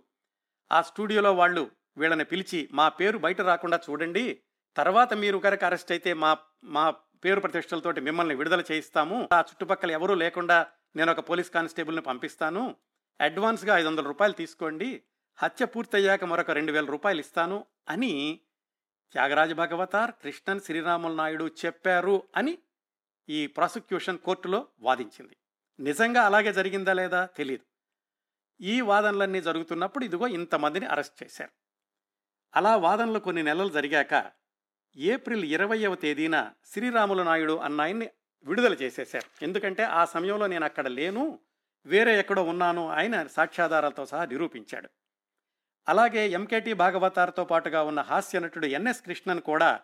ఆ స్టూడియోలో వాళ్ళు వీళ్ళని పిలిచి మా పేరు బయట రాకుండా చూడండి. తర్వాత మీరు కనుక అరెస్ట్ అయితే మా మా పేరు ప్రతిష్టలతోటి మిమ్మల్ని విడుదల చేయిస్తాము. ఆ చుట్టుపక్కల ఎవరూ లేకుండా నేను ఒక పోలీస్ కానిస్టేబుల్ని పంపిస్తాను. అడ్వాన్స్గా ఐదు వందల రూపాయలు తీసుకోండి. హత్య పూర్తయ్యాక మరొక రెండు వేల రూపాయలు ఇస్తాను అని త్యాగరాజ భగవతార్ కృష్ణన్ శ్రీరాములు నాయుడు చెప్పారు అని ఈ ప్రాసిక్యూషన్ కోర్టులో వాదించింది. నిజంగా అలాగే జరిగిందా లేదా తెలియదు ఈ వాదనలన్నీ జరుగుతున్నప్పుడు ఇదిగో ఇంతమందిని అరెస్ట్ చేశారు. అలా వాదనలు కొన్ని నెలలు జరిగాక ఏప్రిల్ ఇరవయవ తేదీన శ్రీరాములు నాయుడు అన్నాయన్ని విడుదల చేసేశారు. ఎందుకంటే ఆ సమయంలో నేను అక్కడ లేను వేరే ఎక్కడో ఉన్నాను ఆయన సాక్ష్యాధారాలతో సహా నిరూపించాడు. అలాగే ఎంకేటి భాగవతార్తో పాటుగా ఉన్న హాస్య నటుడు ఎన్ఎస్ కృష్ణన్ కూడా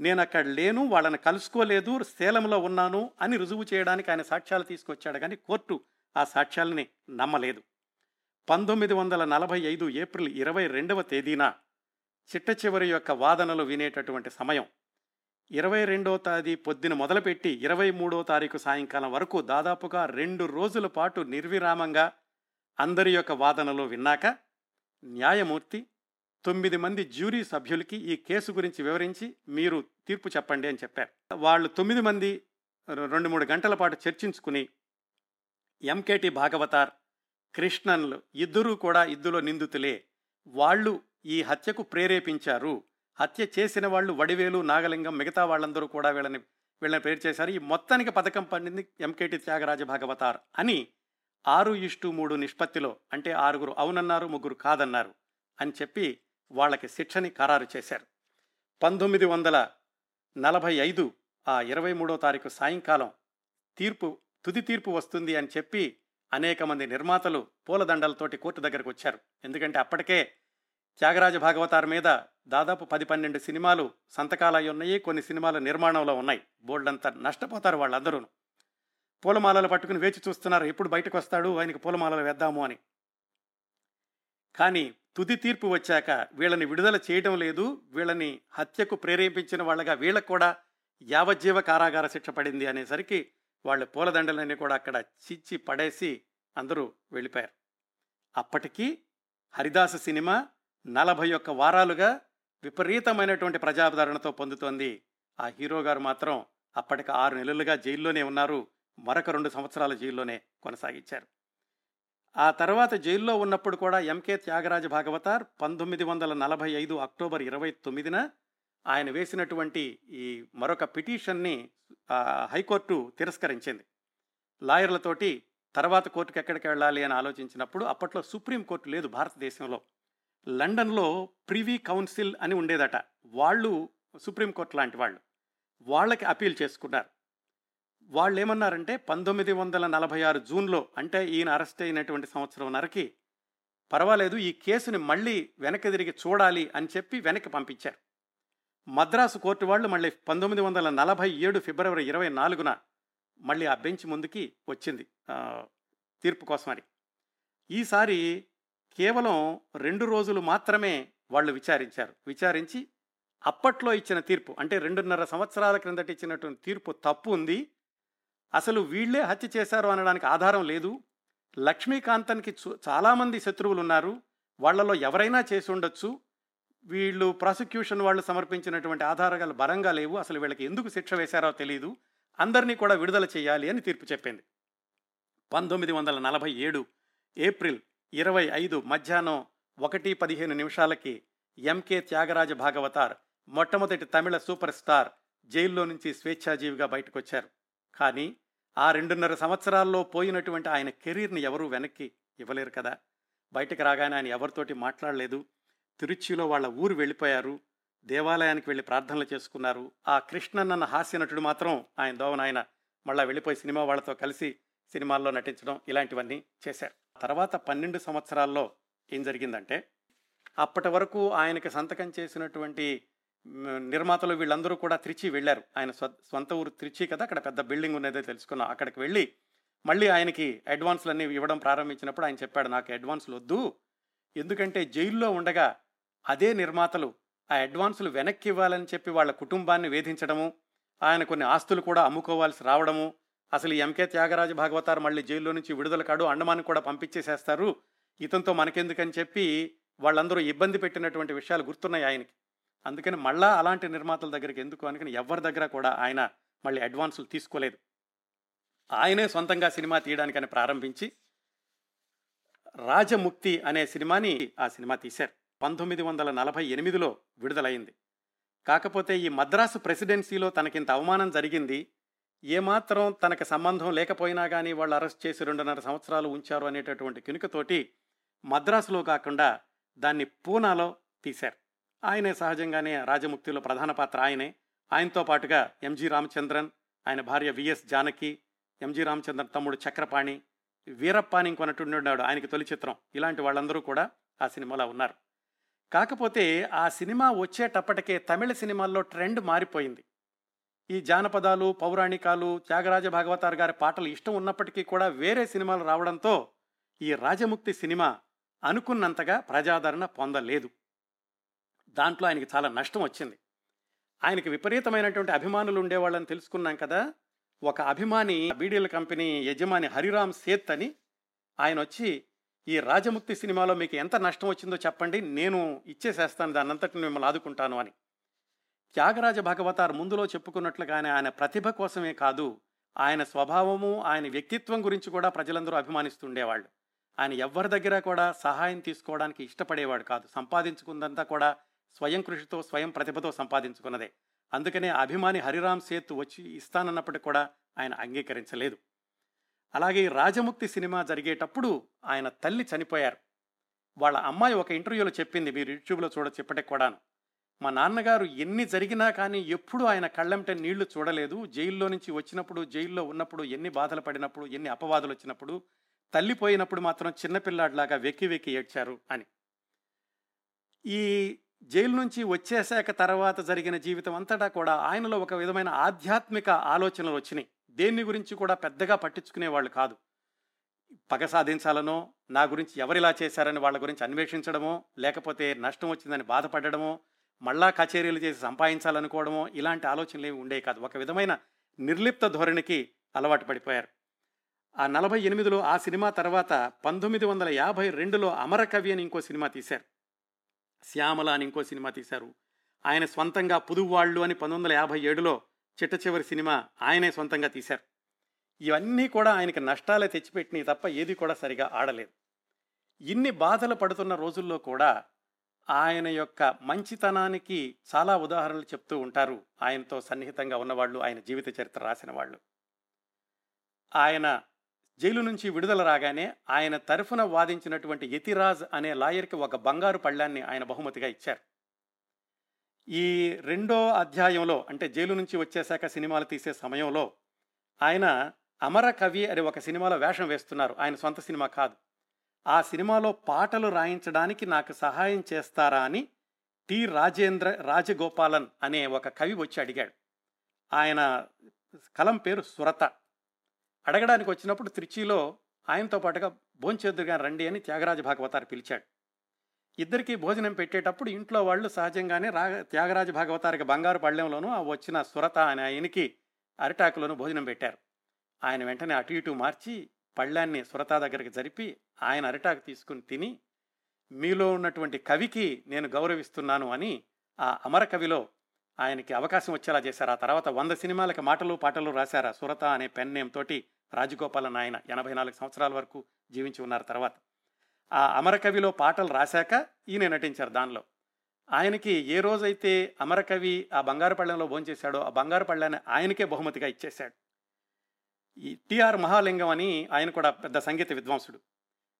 నేను అక్కడ లేను వాళ్ళని కలుసుకోలేదు సేలంలో ఉన్నాను అని రుజువు చేయడానికి ఆయన సాక్ష్యాలు తీసుకొచ్చాడు. కానీ కోర్టు ఆ సాక్ష్యాలని నమ్మలేదు. పంతొమ్మిది వందల నలభై ఐదు ఏప్రిల్ ఇరవై రెండవ తేదీన చిట్ట చివరి యొక్క వాదనలు వినేటటువంటి సమయం. ఇరవై రెండవ తేదీ పొద్దున మొదలుపెట్టి ఇరవై మూడో తారీఖు సాయంకాలం వరకు దాదాపుగా రెండు రోజుల పాటు నిర్విరామంగా అందరి యొక్క వాదనలు విన్నాక న్యాయమూర్తి తొమ్మిది మంది జ్యూరీ సభ్యులకి ఈ కేసు గురించి వివరించి మీరు తీర్పు చెప్పండి అని చెప్పారు. వాళ్ళు తొమ్మిది మంది రెండు మూడు గంటల పాటు చర్చించుకుని ఎంకేటి భాగవతార్ కృష్ణన్లు ఇద్దరూ కూడా ఇద్దులో నిందితులే. వాళ్ళు ఈ హత్యకు ప్రేరేపించారు. హత్య చేసిన వాళ్ళు వడివేలు నాగలింగం మిగతా వాళ్ళందరూ కూడా వీళ్ళని వీళ్ళని ప్రేరు చేశారు. ఈ మొత్తానికి పథకం పండింది ఎంకేటి త్యాగరాజ భాగవతార్ అని ఆరు ఇష్టు మూడు నిష్పత్తిలో అంటే ఆరుగురు అవునన్నారు ముగ్గురు కాదన్నారు అని చెప్పి వాళ్ళకి శిక్షని ఖరారు చేశారు. పంతొమ్మిది వందల నలభై ఐదు ఆ ఇరవై మూడో తారీఖు సాయంకాలం తీర్పు తుది తీర్పు వస్తుంది అని చెప్పి అనేక మంది నిర్మాతలు పూలదండలతోటి కోర్టు దగ్గరకు వచ్చారు. ఎందుకంటే అప్పటికే త్యాగరాజ భాగవతార్ మీద దాదాపు పది పన్నెండు సినిమాలు సంతకాలు అయి ఉన్నాయి. కొన్ని సినిమాలు నిర్మాణంలో ఉన్నాయి. బోల్డంతా నష్టపోతారు వాళ్ళందరూ పూలమాలలు పట్టుకుని వేచి చూస్తున్నారు. ఎప్పుడు బయటకు వస్తాడు? ఆయనకి పూలమాలలు వేద్దాము అని. కానీ తుది తీర్పు వచ్చాక వీళ్ళని విడుదల చేయడం లేదు. వీళ్ళని హత్యకు ప్రేరేపించిన వాళ్ళగా వీళ్ళకు కూడా యావజ్జీవ కారాగార శిక్ష పడింది అనేసరికి వాళ్ళ పూలదండలన్నీ కూడా అక్కడ చిచ్చి పడేసి అందరూ వెళ్ళిపోయారు. అప్పటికీ హరిదాస సినిమా నలభై ఒక్క వారాలుగా విపరీతమైనటువంటి ప్రజాదరణతో పొందుతోంది. ఆ హీరో గారు మాత్రం అప్పటికి ఆరు నెలలుగా జైల్లోనే ఉన్నారు. మరొక రెండు సంవత్సరాల జైల్లోనే కొనసాగించారు. ఆ తర్వాత జైల్లో ఉన్నప్పుడు కూడా ఎంకే త్యాగరాజ భాగవతార్ పంతొమ్మిది వందల నలభై ఐదు అక్టోబర్ ఇరవై తొమ్మిదిన ఆయన వేసినటువంటి ఈ మరొక పిటిషన్ని హైకోర్టు తిరస్కరించింది. లాయర్లతోటి తర్వాత కోర్టుకు ఎక్కడికి వెళ్ళాలి అని ఆలోచించినప్పుడు అప్పట్లో సుప్రీంకోర్టు లేదు భారతదేశంలో. లండన్లో ప్రివీ కౌన్సిల్ అని ఉండేదట. వాళ్ళు సుప్రీంకోర్టు లాంటి వాళ్ళు. వాళ్ళకి అపీల్ చేసుకున్నారు. వాళ్ళు ఏమన్నారంటే పంతొమ్మిది వందల నలభై ఆరు జూన్లో అంటే ఈయన అరెస్ట్ అయినటువంటి సంవత్సరం నరకి పర్వాలేదు ఈ కేసుని మళ్ళీ వెనక్కి తిరిగి చూడాలి అని చెప్పి వెనక్కి పంపించారు. మద్రాసు కోర్టు వాళ్ళు మళ్ళీ పంతొమ్మిది వందల నలభై ఏడు ఫిబ్రవరి ఇరవై నాలుగున మళ్ళీ ఆ బెంచ్ ముందుకి వచ్చింది తీర్పు కోసమని ఈసారి కేవలం రెండు రోజులు మాత్రమే వాళ్ళు విచారించారు. విచారించి అప్పట్లో ఇచ్చిన తీర్పు అంటే రెండున్నర సంవత్సరాల క్రిందట ఇచ్చినటువంటి తీర్పు తప్పు ఉంది. అసలు వీళ్ళే హత్య చేశారు అనడానికి ఆధారం లేదు. లక్ష్మీకాంతన్కి చాలామంది శత్రువులు ఉన్నారు వాళ్ళలో ఎవరైనా చేసి ఉండొచ్చు. వీళ్ళు ప్రాసిక్యూషన్ వాళ్ళు సమర్పించినటువంటి ఆధారాలు బలంగా లేవు. అసలు వీళ్ళకి ఎందుకు శిక్ష వేశారో తెలియదు అందరినీ కూడా విడుదల చేయాలి అని తీర్పు చెప్పింది. పంతొమ్మిది వందల నలభై ఏడు ఏప్రిల్ ఇరవై ఐదు మధ్యాహ్నం ఒకటి పదిహేను నిమిషాలకి ఎంకే త్యాగరాజ భాగవతార్ మొట్టమొదటి తమిళ సూపర్ స్టార్ జైల్లో నుంచి స్వేచ్ఛాజీవిగా బయటకొచ్చారు. కానీ ఆ రెండున్నర సంవత్సరాల్లో పోయినటువంటి ఆయన కెరీర్ని ఎవరూ వెనక్కి ఇవ్వలేరు కదా. బయటకు రాగానే ఆయన ఎవరితోటి మాట్లాడలేదు. తిరుచిలో వాళ్ళ ఊరు వెళ్ళిపోయారు. దేవాలయానికి వెళ్ళి ప్రార్థనలు చేసుకున్నారు. ఆ కృష్ణన్న హాస్య నటుడు మాత్రం ఆయన దోవన ఆయన మళ్ళా వెళ్ళిపోయి సినిమా వాళ్ళతో కలిసి సినిమాల్లో నటించడం ఇలాంటివన్నీ చేశారు. తర్వాత పన్నెండు సంవత్సరాల్లో ఏం జరిగిందంటే అప్పటి వరకు ఆయనకి సంతకం చేసినటువంటి నిర్మాతలు వీళ్ళందరూ కూడా త్రిచి వెళ్ళారు. ఆయన సొంత ఊరు త్రిచి కదా అక్కడ పెద్ద బిల్డింగ్ ఉన్నదే తెలుసుకున్నాం. అక్కడికి వెళ్ళి మళ్ళీ ఆయనకి అడ్వాన్స్లు అన్నీ ఇవ్వడం ప్రారంభించినప్పుడు ఆయన చెప్పాడు నాకు అడ్వాన్స్లు వద్దు. ఎందుకంటే జైల్లో ఉండగా అదే నిర్మాతలు ఆ అడ్వాన్సులు వెనక్కి ఇవ్వాలని చెప్పి వాళ్ళ కుటుంబాన్ని వేధించడము ఆయన కొన్ని ఆస్తులు కూడా అమ్ముకోవాల్సి రావడము అసలు ఎంకే త్యాగరాజ భాగవతారు మళ్ళీ జైల్లో నుంచి విడుదల కాడు అండమాన్ కూడా పంపించేసేస్తారు. ఇతనితో మనకెందుకని చెప్పి వాళ్ళందరూ ఇబ్బంది పెట్టినటువంటి విషయాలు గుర్తున్నాయి ఆయనకి. అందుకని మళ్ళా అలాంటి నిర్మాతల దగ్గరికి ఎందుకు అనుకుని ఎవరి దగ్గర కూడా ఆయన మళ్ళీ అడ్వాన్సులు తీసుకోలేదు. ఆయనే సొంతంగా సినిమా తీయడానికని ప్రారంభించి రాజముక్తి అనే సినిమాని ఆ సినిమా తీశారు. పంతొమ్మిది వందల నలభై ఎనిమిదిలో విడుదలైంది. కాకపోతే ఈ మద్రాసు ప్రెసిడెన్సీలో తనకింత అవమానం జరిగింది. ఏమాత్రం తనకు సంబంధం లేకపోయినా కానీ వాళ్ళు అరెస్ట్ చేసి రెండున్నర సంవత్సరాలు ఉంచారు అనేటటువంటి కినుకతోటి మద్రాసులో కాకుండా దాన్ని పూనాలో తీశారు. ఆయనే సహజంగానే రాజముక్తిలో ప్రధాన పాత్ర ఆయనే. ఆయనతో పాటుగా ఎంజి రామచంద్రన్ ఆయన భార్య విఎస్ జానకి ఎంజి రామచంద్రన్ తమ్ముడు చక్రపాణి వీరప్పాని ఇంకొనట్టున్నాడు ఆయనకి తొలి చిత్రం. ఇలాంటి వాళ్ళందరూ కూడా ఆ సినిమాలో ఉన్నారు. కాకపోతే ఆ సినిమా వచ్చేటప్పటికే తమిళ సినిమాల్లో ట్రెండ్ మారిపోయింది. ఈ జానపదాలు పౌరాణికాలు త్యాగరాజ భాగవతార్ గారి పాటలు ఇష్టం ఉన్నప్పటికీ కూడా వేరే సినిమాలు రావడంతో ఈ రాజముక్తి సినిమా అనుకున్నంతగా ప్రజాదరణ పొందలేదు. దాంట్లో ఆయనకి చాలా నష్టం వచ్చింది. ఆయనకి విపరీతమైనటువంటి అభిమానులు ఉండేవాళ్ళని తెలుసుకున్నాం కదా. ఒక అభిమాని బీడీల కంపెనీ యజమాని హరిరామ్ సేత్ అని ఆయన వచ్చి ఈ రాజముక్తి సినిమాలో మీకు ఎంత నష్టం వచ్చిందో చెప్పండి నేను ఇచ్చేసేస్తాను దాన్నంతటిని మిమ్మల్ని ఆదుకుంటాను అని. త్యాగరాజ భగవతార్ ముందులో చెప్పుకున్నట్లుగానే ఆయన ప్రతిభ కోసమే కాదు ఆయన స్వభావము ఆయన వ్యక్తిత్వం గురించి కూడా ప్రజలందరూ అభిమానిస్తుండేవాళ్ళు. ఆయన ఎవరి దగ్గర కూడా సహాయం తీసుకోవడానికి ఇష్టపడేవాడు కాదు. సంపాదించుకుందంతా కూడా స్వయం కృషితో స్వయం ప్రతిభతో సంపాదించుకున్నదే. అందుకనే అభిమాని హరిరామ్ సేత్ వచ్చి ఇస్తానన్నప్పటికీ కూడా ఆయన అంగీకరించలేదు. అలాగే రాజముక్తి సినిమా జరిగేటప్పుడు ఆయన తల్లి చనిపోయారు. వాళ్ళ అమ్మాయి ఒక ఇంటర్వ్యూలో చెప్పింది మీరు యూట్యూబ్లో చూడొచ్చు ఇప్పటికి కూడాను. మా నాన్నగారు ఎన్ని జరిగినా కానీ ఎప్పుడు ఆయన కళ్ళెంట నీళ్ళు చూడలేదు. జైల్లో నుంచి వచ్చినప్పుడు జైల్లో ఉన్నప్పుడు ఎన్ని బాధలు పడినప్పుడు ఎన్ని అపవాదులు వచ్చినప్పుడు తల్లి పోయినప్పుడు మాత్రం చిన్నపిల్లాడిలాగా వెక్కి వెక్కి ఏడ్చారు అని. ఈ జైలు నుంచి వచ్చేశాక తర్వాత జరిగిన జీవితం అంతటా కూడా ఆయనలో ఒక విధమైన ఆధ్యాత్మిక ఆలోచనలు వచ్చినాయి. దేన్ని గురించి కూడా పెద్దగా పట్టించుకునేవాళ్ళు కాదు. పగ సాధించాలనో నా గురించి ఎవరిలా చేశారని వాళ్ళ గురించి అన్వేషించడమో లేకపోతే నష్టం వచ్చిందని బాధపడడమో మళ్ళా కచేరీలు చేసి సంపాదించాలనుకోవడమో ఇలాంటి ఆలోచనలు ఏమి ఉండేవి కాదు. ఒక విధమైన నిర్లిప్త ధోరణికి అలవాటు పడిపోయారు. ఆ నలభై ఎనిమిదిలో ఆ సినిమా తర్వాత పంతొమ్మిది వందల యాభై రెండులో అమరకవి అని ఇంకో సినిమా తీశారు. శ్యామల అని ఇంకో సినిమా తీశారు. ఆయన స్వంతంగా పుదువాళ్ళు అని పంతొమ్మిది వందల యాభై ఏడులో చిట్ట చివరి సినిమా ఆయనే సొంతంగా తీశారు. ఇవన్నీ కూడా ఆయనకి నష్టాలే తెచ్చిపెట్టినాయి తప్ప ఏది కూడా సరిగా ఆడలేదు. ఇన్ని బాధలు పడుతున్న రోజుల్లో కూడా ఆయన యొక్క మంచితనానికి చాలా ఉదాహరణలు చెప్తూ ఉంటారు. ఆయనతో సన్నిహితంగా ఉన్నవాళ్ళు ఆయన జీవిత చరిత్ర రాసిన వాళ్ళు. ఆయన జైలు నుంచి విడుదల రాగానే ఆయన తరఫున వాదించినటువంటి యతిరాజ్ అనే లాయర్కి ఒక బంగారు పళ్ళాన్ని ఆయన బహుమతిగా ఇచ్చారు. ఈ రెండో అధ్యాయంలో అంటే జైలు నుంచి వచ్చేశాక సినిమాలు తీసే సమయంలో ఆయన అమర కవి అనే ఒక సినిమాలో వేషం వేస్తున్నారు. ఆయన సొంత సినిమా కాదు. ఆ సినిమాలో పాటలు రాయించడానికి నాకు సహాయం చేస్తారా అని టి రాజేంద్ర రాజగోపాలన్ అనే ఒక కవి వచ్చి అడిగాడు. ఆయన కలం పేరు సురత. అడగడానికి వచ్చినప్పుడు త్రిచిలో ఆయనతో పాటుగా భోంచేద్దురుగా రండి అని త్యాగరాజ భాగవతారు పిలిచాడు. ఇద్దరికి భోజనం పెట్టేటప్పుడు ఇంట్లో వాళ్ళు సహజంగానే రా త్యాగరాజ భాగవతారికి బంగారు పళ్ళెంలోనూ ఆ వచ్చిన సురత అనే ఆయనకి అరిటాకులోనూ భోజనం పెట్టారు. ఆయన వెంటనే అటు ఇటు మార్చి పళ్ళాన్ని సురత దగ్గరికి జరిపి ఆయన అరిటాకు తీసుకుని తిని మీలో ఉన్నటువంటి కవికి నేను గౌరవిస్తున్నాను అని ఆ అమర కవిలో ఆయనకి అవకాశం వచ్చేలా చేశారు. ఆ తర్వాత వంద సినిమాలకి మాటలు పాటలు రాశారా. సురత అనే పెన్ నేమ్ తోటి రాజగోపాలన్ ఆయన ఎనభై నాలుగు సంవత్సరాల వరకు జీవించి ఉన్నారు తర్వాత. ఆ అమరకవిలో పాటలు రాశాక ఈయన నటించారు దానిలో. ఆయనకి ఏ రోజైతే అమరకవి ఆ బంగారుపళ్ళెంలో భోంచేశాడో ఆ బంగారుపళ్ళని ఆయనకే బహుమతిగా ఇచ్చేశాడు. ఈ టిఆర్ మహాలింగం అని ఆయన కూడా పెద్ద సంగీత విద్వాంసుడు.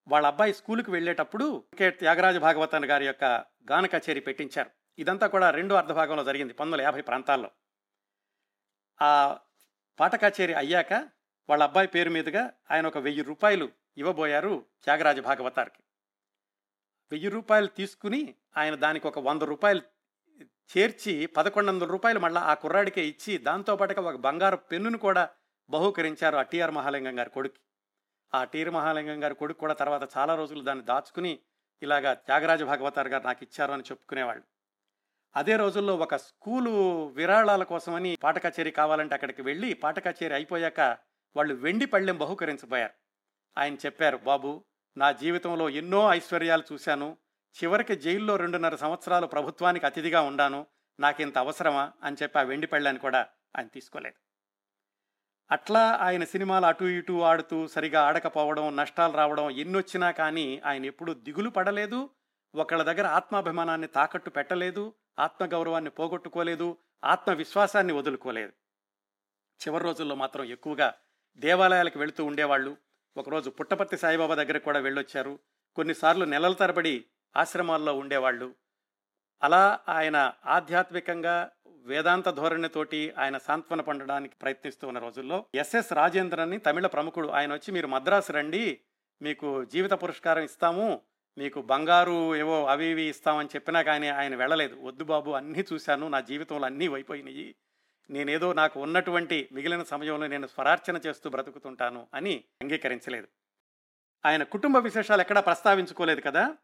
వాళ్ళ అబ్బాయి స్కూల్కి వెళ్ళేటప్పుడు కే. త్యాగరాజ భాగవతన్ గారి యొక్క గాన కచేరీ పెట్టించారు. ఇదంతా కూడా రెండో అర్ధభాగంలో జరిగింది పంతొమ్మిది యాభై ప్రాంతాల్లో. ఆ పాట కచేరీ అయ్యాక వాళ్ళ అబ్బాయి పేరు మీదుగా ఆయన ఒక వెయ్యి రూపాయలు ఇవ్వబోయారు త్యాగరాజ భాగవతార్కి. వెయ్యి రూపాయలు తీసుకుని ఆయన దానికి ఒక వంద రూపాయలు చేర్చి పదకొండు వందల రూపాయలు మళ్ళీ ఆ కుర్రాడికే ఇచ్చి దాంతోపాటుగా ఒక బంగారు పెన్నును కూడా బహుకరించారు ఆ టిఆర్ మహాలింగం గారి కొడుకు ఆ టీఆర్ మహాలింగం గారి కొడుకు కూడా తర్వాత చాలా రోజులు దాన్ని దాచుకుని ఇలాగా త్యాగరాజ భాగవతారు గారు నాకు ఇచ్చారు అని చెప్పుకునేవాళ్ళు. అదే రోజుల్లో ఒక స్కూలు విరాళాల కోసమని పాట కచేరీ కావాలంటే అక్కడికి వెళ్ళి పాట కచేరీ అయిపోయాక వాళ్ళు వెండి పళ్ళెం బహుకరించబోయారు. ఆయన చెప్పారు బాబు నా జీవితంలో ఎన్నో ఐశ్వర్యాలు చూశాను. చివరికి జైల్లో రెండున్నర సంవత్సరాలు ప్రభుత్వానికి అతిథిగా ఉండాను. నాకింత అవసరమా? అని చెప్పి ఆ వెండి పళ్ళాన్ని కూడా ఆయన తీసుకోలేదు. అట్లా ఆయన సినిమాలు అటు ఇటు ఆడుతూ సరిగా ఆడకపోవడం నష్టాలు రావడం ఎన్నొచ్చినా కానీ ఆయన ఎప్పుడూ దిగులు పడలేదు. ఒకళ్ళ దగ్గర ఆత్మాభిమానాన్ని తాకట్టు పెట్టలేదు. ఆత్మగౌరవాన్ని పోగొట్టుకోలేదు ఆత్మవిశ్వాసాన్ని వదులుకోలేదు. చివరి రోజుల్లో మాత్రం ఎక్కువగా దేవాలయాలకు వెళుతూ ఉండేవాళ్ళు. ఒకరోజు పుట్టపర్తి సాయిబాబా దగ్గరకు కూడా వెళ్ళొచ్చారు. కొన్నిసార్లు నెలల తరబడి ఆశ్రమాల్లో ఉండేవాళ్ళు. అలా ఆయన ఆధ్యాత్మికంగా వేదాంత ధోరణితోటి ఆయన సాంత్వన పండడానికి ప్రయత్నిస్తూ ఉన్న రోజుల్లో ఎస్ఎస్ రాజేంద్రన్ తమిళ ప్రముఖుడు ఆయన వచ్చి మీరు మద్రాసు రండి మీకు జీవిత పురస్కారం ఇస్తాము మీకు బంగారు ఏవో అవి ఇవి ఇస్తామని చెప్పినా కానీ ఆయన వెళ్ళలేదు. వద్దు బాబు అన్నీ చూశాను. నా జీవితంలో అన్నీ అయిపోయినాయి. నేనేదో నాకు ఉన్నటువంటి మిగిలిన సమయంలో నేను స్వరార్చన చేస్తూ బ్రతుకుతుంటాను అని అంగీకరించలేదు. ఆయన కుటుంబ విశేషాలు ఎక్కడా ప్రస్తావించుకోలేదు కదా?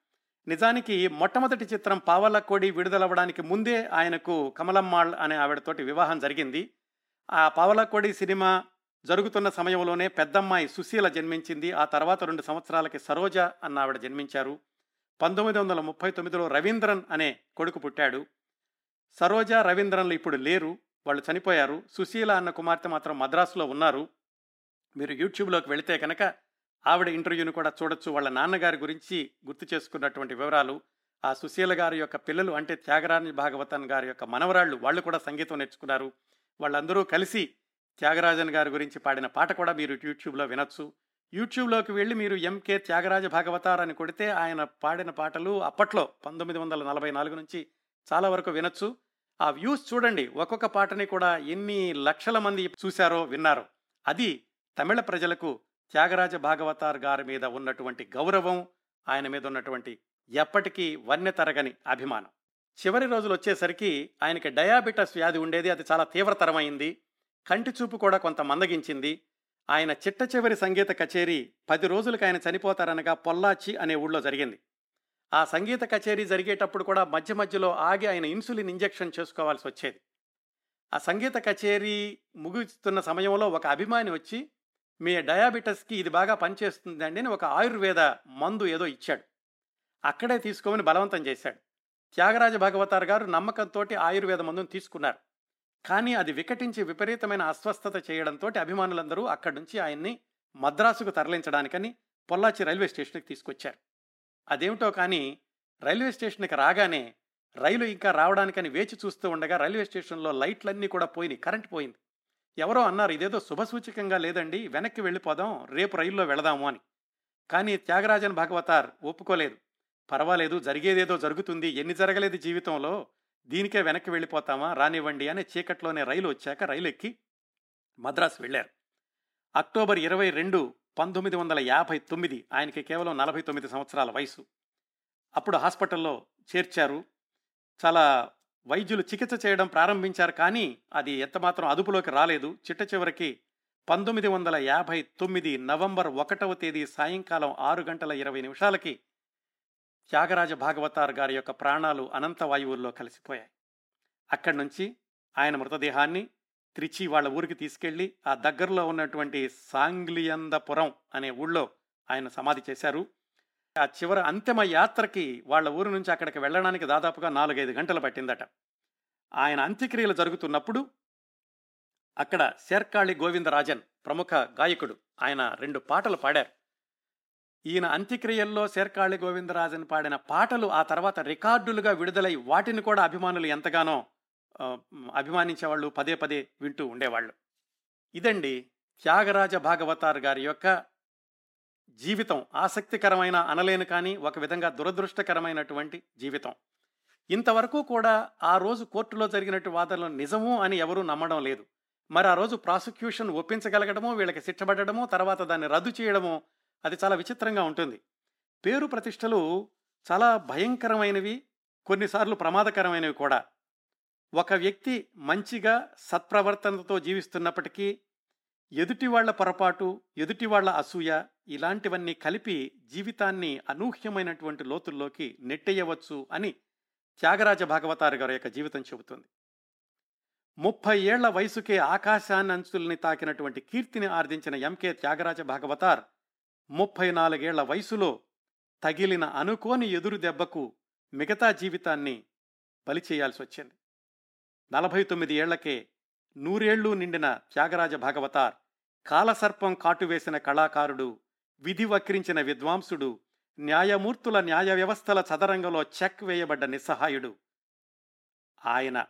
నిజానికి మొట్టమొదటి చిత్రం పావలకోడి విడుదలవ్వడానికి ముందే ఆయనకు కమలమ్మాళ్ అనే ఆవిడతోటి వివాహం జరిగింది. ఆ పావలకోడి సినిమా జరుగుతున్న సమయంలోనే పెద్దమ్మాయి సుశీల జన్మించింది. ఆ తర్వాత రెండు సంవత్సరాలకి సరోజ అన్న ఆవిడ జన్మించారు. పంతొమ్మిది వందల ముప్పై తొమ్మిదిలో రవీంద్రన్ అనే కొడుకు పుట్టాడు. సరోజ రవీంద్రన్లు ఇప్పుడు లేరు. వాళ్ళు చనిపోయారు. సుశీల అన్న కుమార్తె మాత్రం మద్రాసులో ఉన్నారు. మీరు యూట్యూబ్లోకి వెళితే కనుక ఆవిడ ఇంటర్వ్యూని కూడా చూడొచ్చు. వాళ్ళ నాన్నగారి గురించి గుర్తు చేసుకున్నటువంటి వివరాలు. ఆ సుశీల గారి యొక్క పిల్లలు అంటే త్యాగరాజ భాగవతన్ గారి యొక్క మనవరాళ్ళు వాళ్ళు కూడా సంగీతం నేర్చుకున్నారు. వాళ్ళందరూ కలిసి త్యాగరాజన్ గారి గురించి పాడిన పాట కూడా మీరు యూట్యూబ్లో వినొచ్చు. యూట్యూబ్లోకి వెళ్ళి మీరు ఎంకే త్యాగరాజ భాగవతార్ అని కొడితే ఆయన పాడిన పాటలు అప్పట్లో పంతొమ్మిది వందల నలభై నాలుగు నుంచి చాలా వరకు వినొచ్చు. ఆ వ్యూస్ చూడండి. ఒక్కొక్క పాటని కూడా ఎన్ని లక్షల మంది చూశారో విన్నారో. అది తమిళ ప్రజలకు త్యాగరాజ భాగవతార్ గారి మీద ఉన్నటువంటి గౌరవం ఆయన మీద ఉన్నటువంటి ఎప్పటికీ వన్యతరగని అభిమానం. చివరి రోజులు వచ్చేసరికి ఆయనకి డయాబెటస్ వ్యాధి ఉండేది. అది చాలా తీవ్రతరమైంది. కంటి చూపు కూడా కొంత మందగించింది. ఆయన చిట్ట చివరి సంగీత కచేరీ పది రోజులకు ఆయన చనిపోతారనగా పొల్లాచి అనే ఊళ్ళో జరిగింది. ఆ సంగీత కచేరీ జరిగేటప్పుడు కూడా మధ్య మధ్యలో ఆగి ఆయన ఇన్సులిన్ ఇంజెక్షన్ చేసుకోవాల్సి వచ్చేది. ఆ సంగీత కచేరీ ముగుస్తున్న సమయంలో ఒక అభిమాని వచ్చి మీ డయాబెటస్కి ఇది బాగా పనిచేస్తుందండి అని ఒక ఆయుర్వేద మందు ఏదో ఇచ్చాడు. అక్కడే తీసుకోమని బలవంతం చేశాడు. త్యాగరాజ భగవతార్ గారు నమ్మకంతో ఆయుర్వేద మందును తీసుకున్నారు. కానీ అది వికటించి విపరీతమైన అస్వస్థత చేయడంతో అభిమానులందరూ అక్కడి నుంచి ఆయన్ని మద్రాసుకు తరలించడానికని పొల్లాచి రైల్వే స్టేషన్కి తీసుకొచ్చారు. అదేమిటో కానీ రైల్వే స్టేషన్కి రాగానే రైలు ఇంకా రావడానికని వేచి చూస్తూ ఉండగా రైల్వే స్టేషన్లో లైట్లన్నీ కూడా పోయినాయి కరెంట్ పోయింది. ఎవరో అన్నారు ఇదేదో శుభసూచకంగా లేదండి వెనక్కి వెళ్ళిపోదాం రేపు రైల్లో వెళదాము అని. కానీ త్యాగరాజన్ భాగవతార్ ఒప్పుకోలేదు. పర్వాలేదు జరిగేదేదో జరుగుతుంది ఎన్ని జరగలేదు జీవితంలో దీనికే వెనక్కి వెళ్ళిపోతామా? రానివ్వండి అని చీకట్లోనే రైలు వచ్చాక రైలు ఎక్కి మద్రాసు వెళ్ళారు. అక్టోబర్ ఇరవై రెండు పంతొమ్మిది వందల యాభై తొమ్మిది ఆయనకి కేవలం నలభై తొమ్మిది సంవత్సరాల వయసు. అప్పుడు హాస్పిటల్లో చేర్చారు. చాలా వైద్యులు చికిత్స చేయడం ప్రారంభించారు కానీ అది ఎంతమాత్రం అదుపులోకి రాలేదు. చిట్ట చివరికి పంతొమ్మిది వందల యాభై తొమ్మిది నవంబర్ ఒకటవ తేదీ సాయంకాలం ఆరు గంటల ఇరవై నిమిషాలకి త్యాగరాజ భాగవతార్ గారి యొక్క ప్రాణాలు అనంత వాయువుల్లో కలిసిపోయాయి. అక్కడి నుంచి ఆయన మృతదేహాన్ని త్రిచి వాళ్ళ ఊరికి తీసుకెళ్ళి ఆ దగ్గరలో ఉన్నటువంటి సాంగ్లియందపురం అనే ఊళ్ళో ఆయన సమాధి చేశారు. ఆ చివరి అంతిమ యాత్రకి వాళ్ళ ఊరు నుంచి అక్కడికి వెళ్ళడానికి దాదాపుగా నాలుగైదు గంటలు పట్టిందట. ఆయన అంత్యక్రియలు జరుగుతున్నప్పుడు అక్కడ శేర్కాళి గోవిందరాజన్ ప్రముఖ గాయకుడు ఆయన రెండు పాటలు పాడారు. ఈయన అంత్యక్రియల్లో శేర్కాళి గోవిందరాజన్ పాడిన పాటలు ఆ తర్వాత రికార్డులుగా విడుదలై వాటిని కూడా అభిమానులు ఎంతగానో అభిమానించేవాళ్ళు పదే పదే వింటూ ఉండేవాళ్ళు. ఇదండి త్యాగరాజ భాగవతార్ గారి యొక్క జీవితం. ఆసక్తికరమైన అనలేను కానీ ఒక విధంగా దురదృష్టకరమైనటువంటి జీవితం. ఇంతవరకు కూడా ఆ రోజు కోర్టులో జరిగినట్టు వాదనలు నిజము అని ఎవరూ నమ్మడం లేదు. మరి ఆ రోజు ప్రాసిక్యూషన్ ఒప్పించగలగడము వీళ్ళకి శిక్షపడడము తర్వాత దాన్ని రద్దు చేయడము అది చాలా విచిత్రంగా ఉంటుంది. పేరు ప్రతిష్టలు చాలా భయంకరమైనవి కొన్నిసార్లు ప్రమాదకరమైనవి కూడా. ఒక వ్యక్తి మంచిగా సత్ప్రవర్తనతో జీవిస్తున్నప్పటికీ ఎదుటి వాళ్ళ పొరపాటు ఎదుటి వాళ్ళ అసూయ ఇలాంటివన్నీ కలిపి జీవితాన్ని అనూహ్యమైనటువంటి లోతుల్లోకి నెట్టేయవచ్చు అని త్యాగరాజ భాగవతారు గారి యొక్క జీవితం చెబుతుంది. ముప్పై ఏళ్ళ వయసుకే ఆకాశాన్ని అంచుల్ని తాకినటువంటి కీర్తిని ఆర్జించిన ఎంకే త్యాగరాజ భాగవతార్ ముప్పై నాలుగేళ్ళ వయసులో తగిలిన అనుకోని ఎదురు దెబ్బకు మిగతా జీవితాన్ని బలి చేయాల్సి వచ్చింది. నలభై తొమ్మిది ఏళ్ళకే నూరేళ్ళు నిండిన త్యాగరాజ భాగవతార్ కాలసర్పం కాటువేసిన కళాకారుడు విధి వక్రించిన విద్వాంసుడు న్యాయమూర్తుల న్యాయ వ్యవస్థల చదరంగంలో చెక్ వేయబడ్డ నిస్సహాయుడు. ఆయన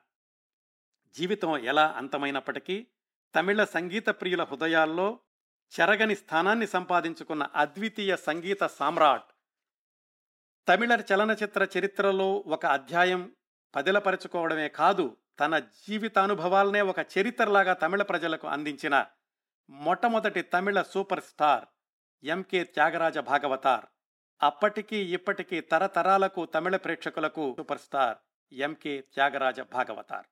జీవితం ఎలా అంతమైనప్పటికీ తమిళ సంగీత ప్రియుల హృదయాల్లో చెరగని స్థానాన్ని సంపాదించుకున్న అద్వితీయ సంగీత సామ్రాట్. తమిళ చలనచిత్ర చరిత్రలో ఒక అధ్యాయం పదిలపరచుకోవడమే కాదు తన జీవితానుభవాలనే ఒక చరిత్రలాగా తమిళ ప్రజలకు అందించిన మొట్టమొదటి తమిళ super star MK Thyagaraja Bhagavathar. అప్పటికీ ఇప్పటికీ తరతరాలకు తమిళ ప్రేక్షకులకు super star MK Thyagaraja Bhagavathar.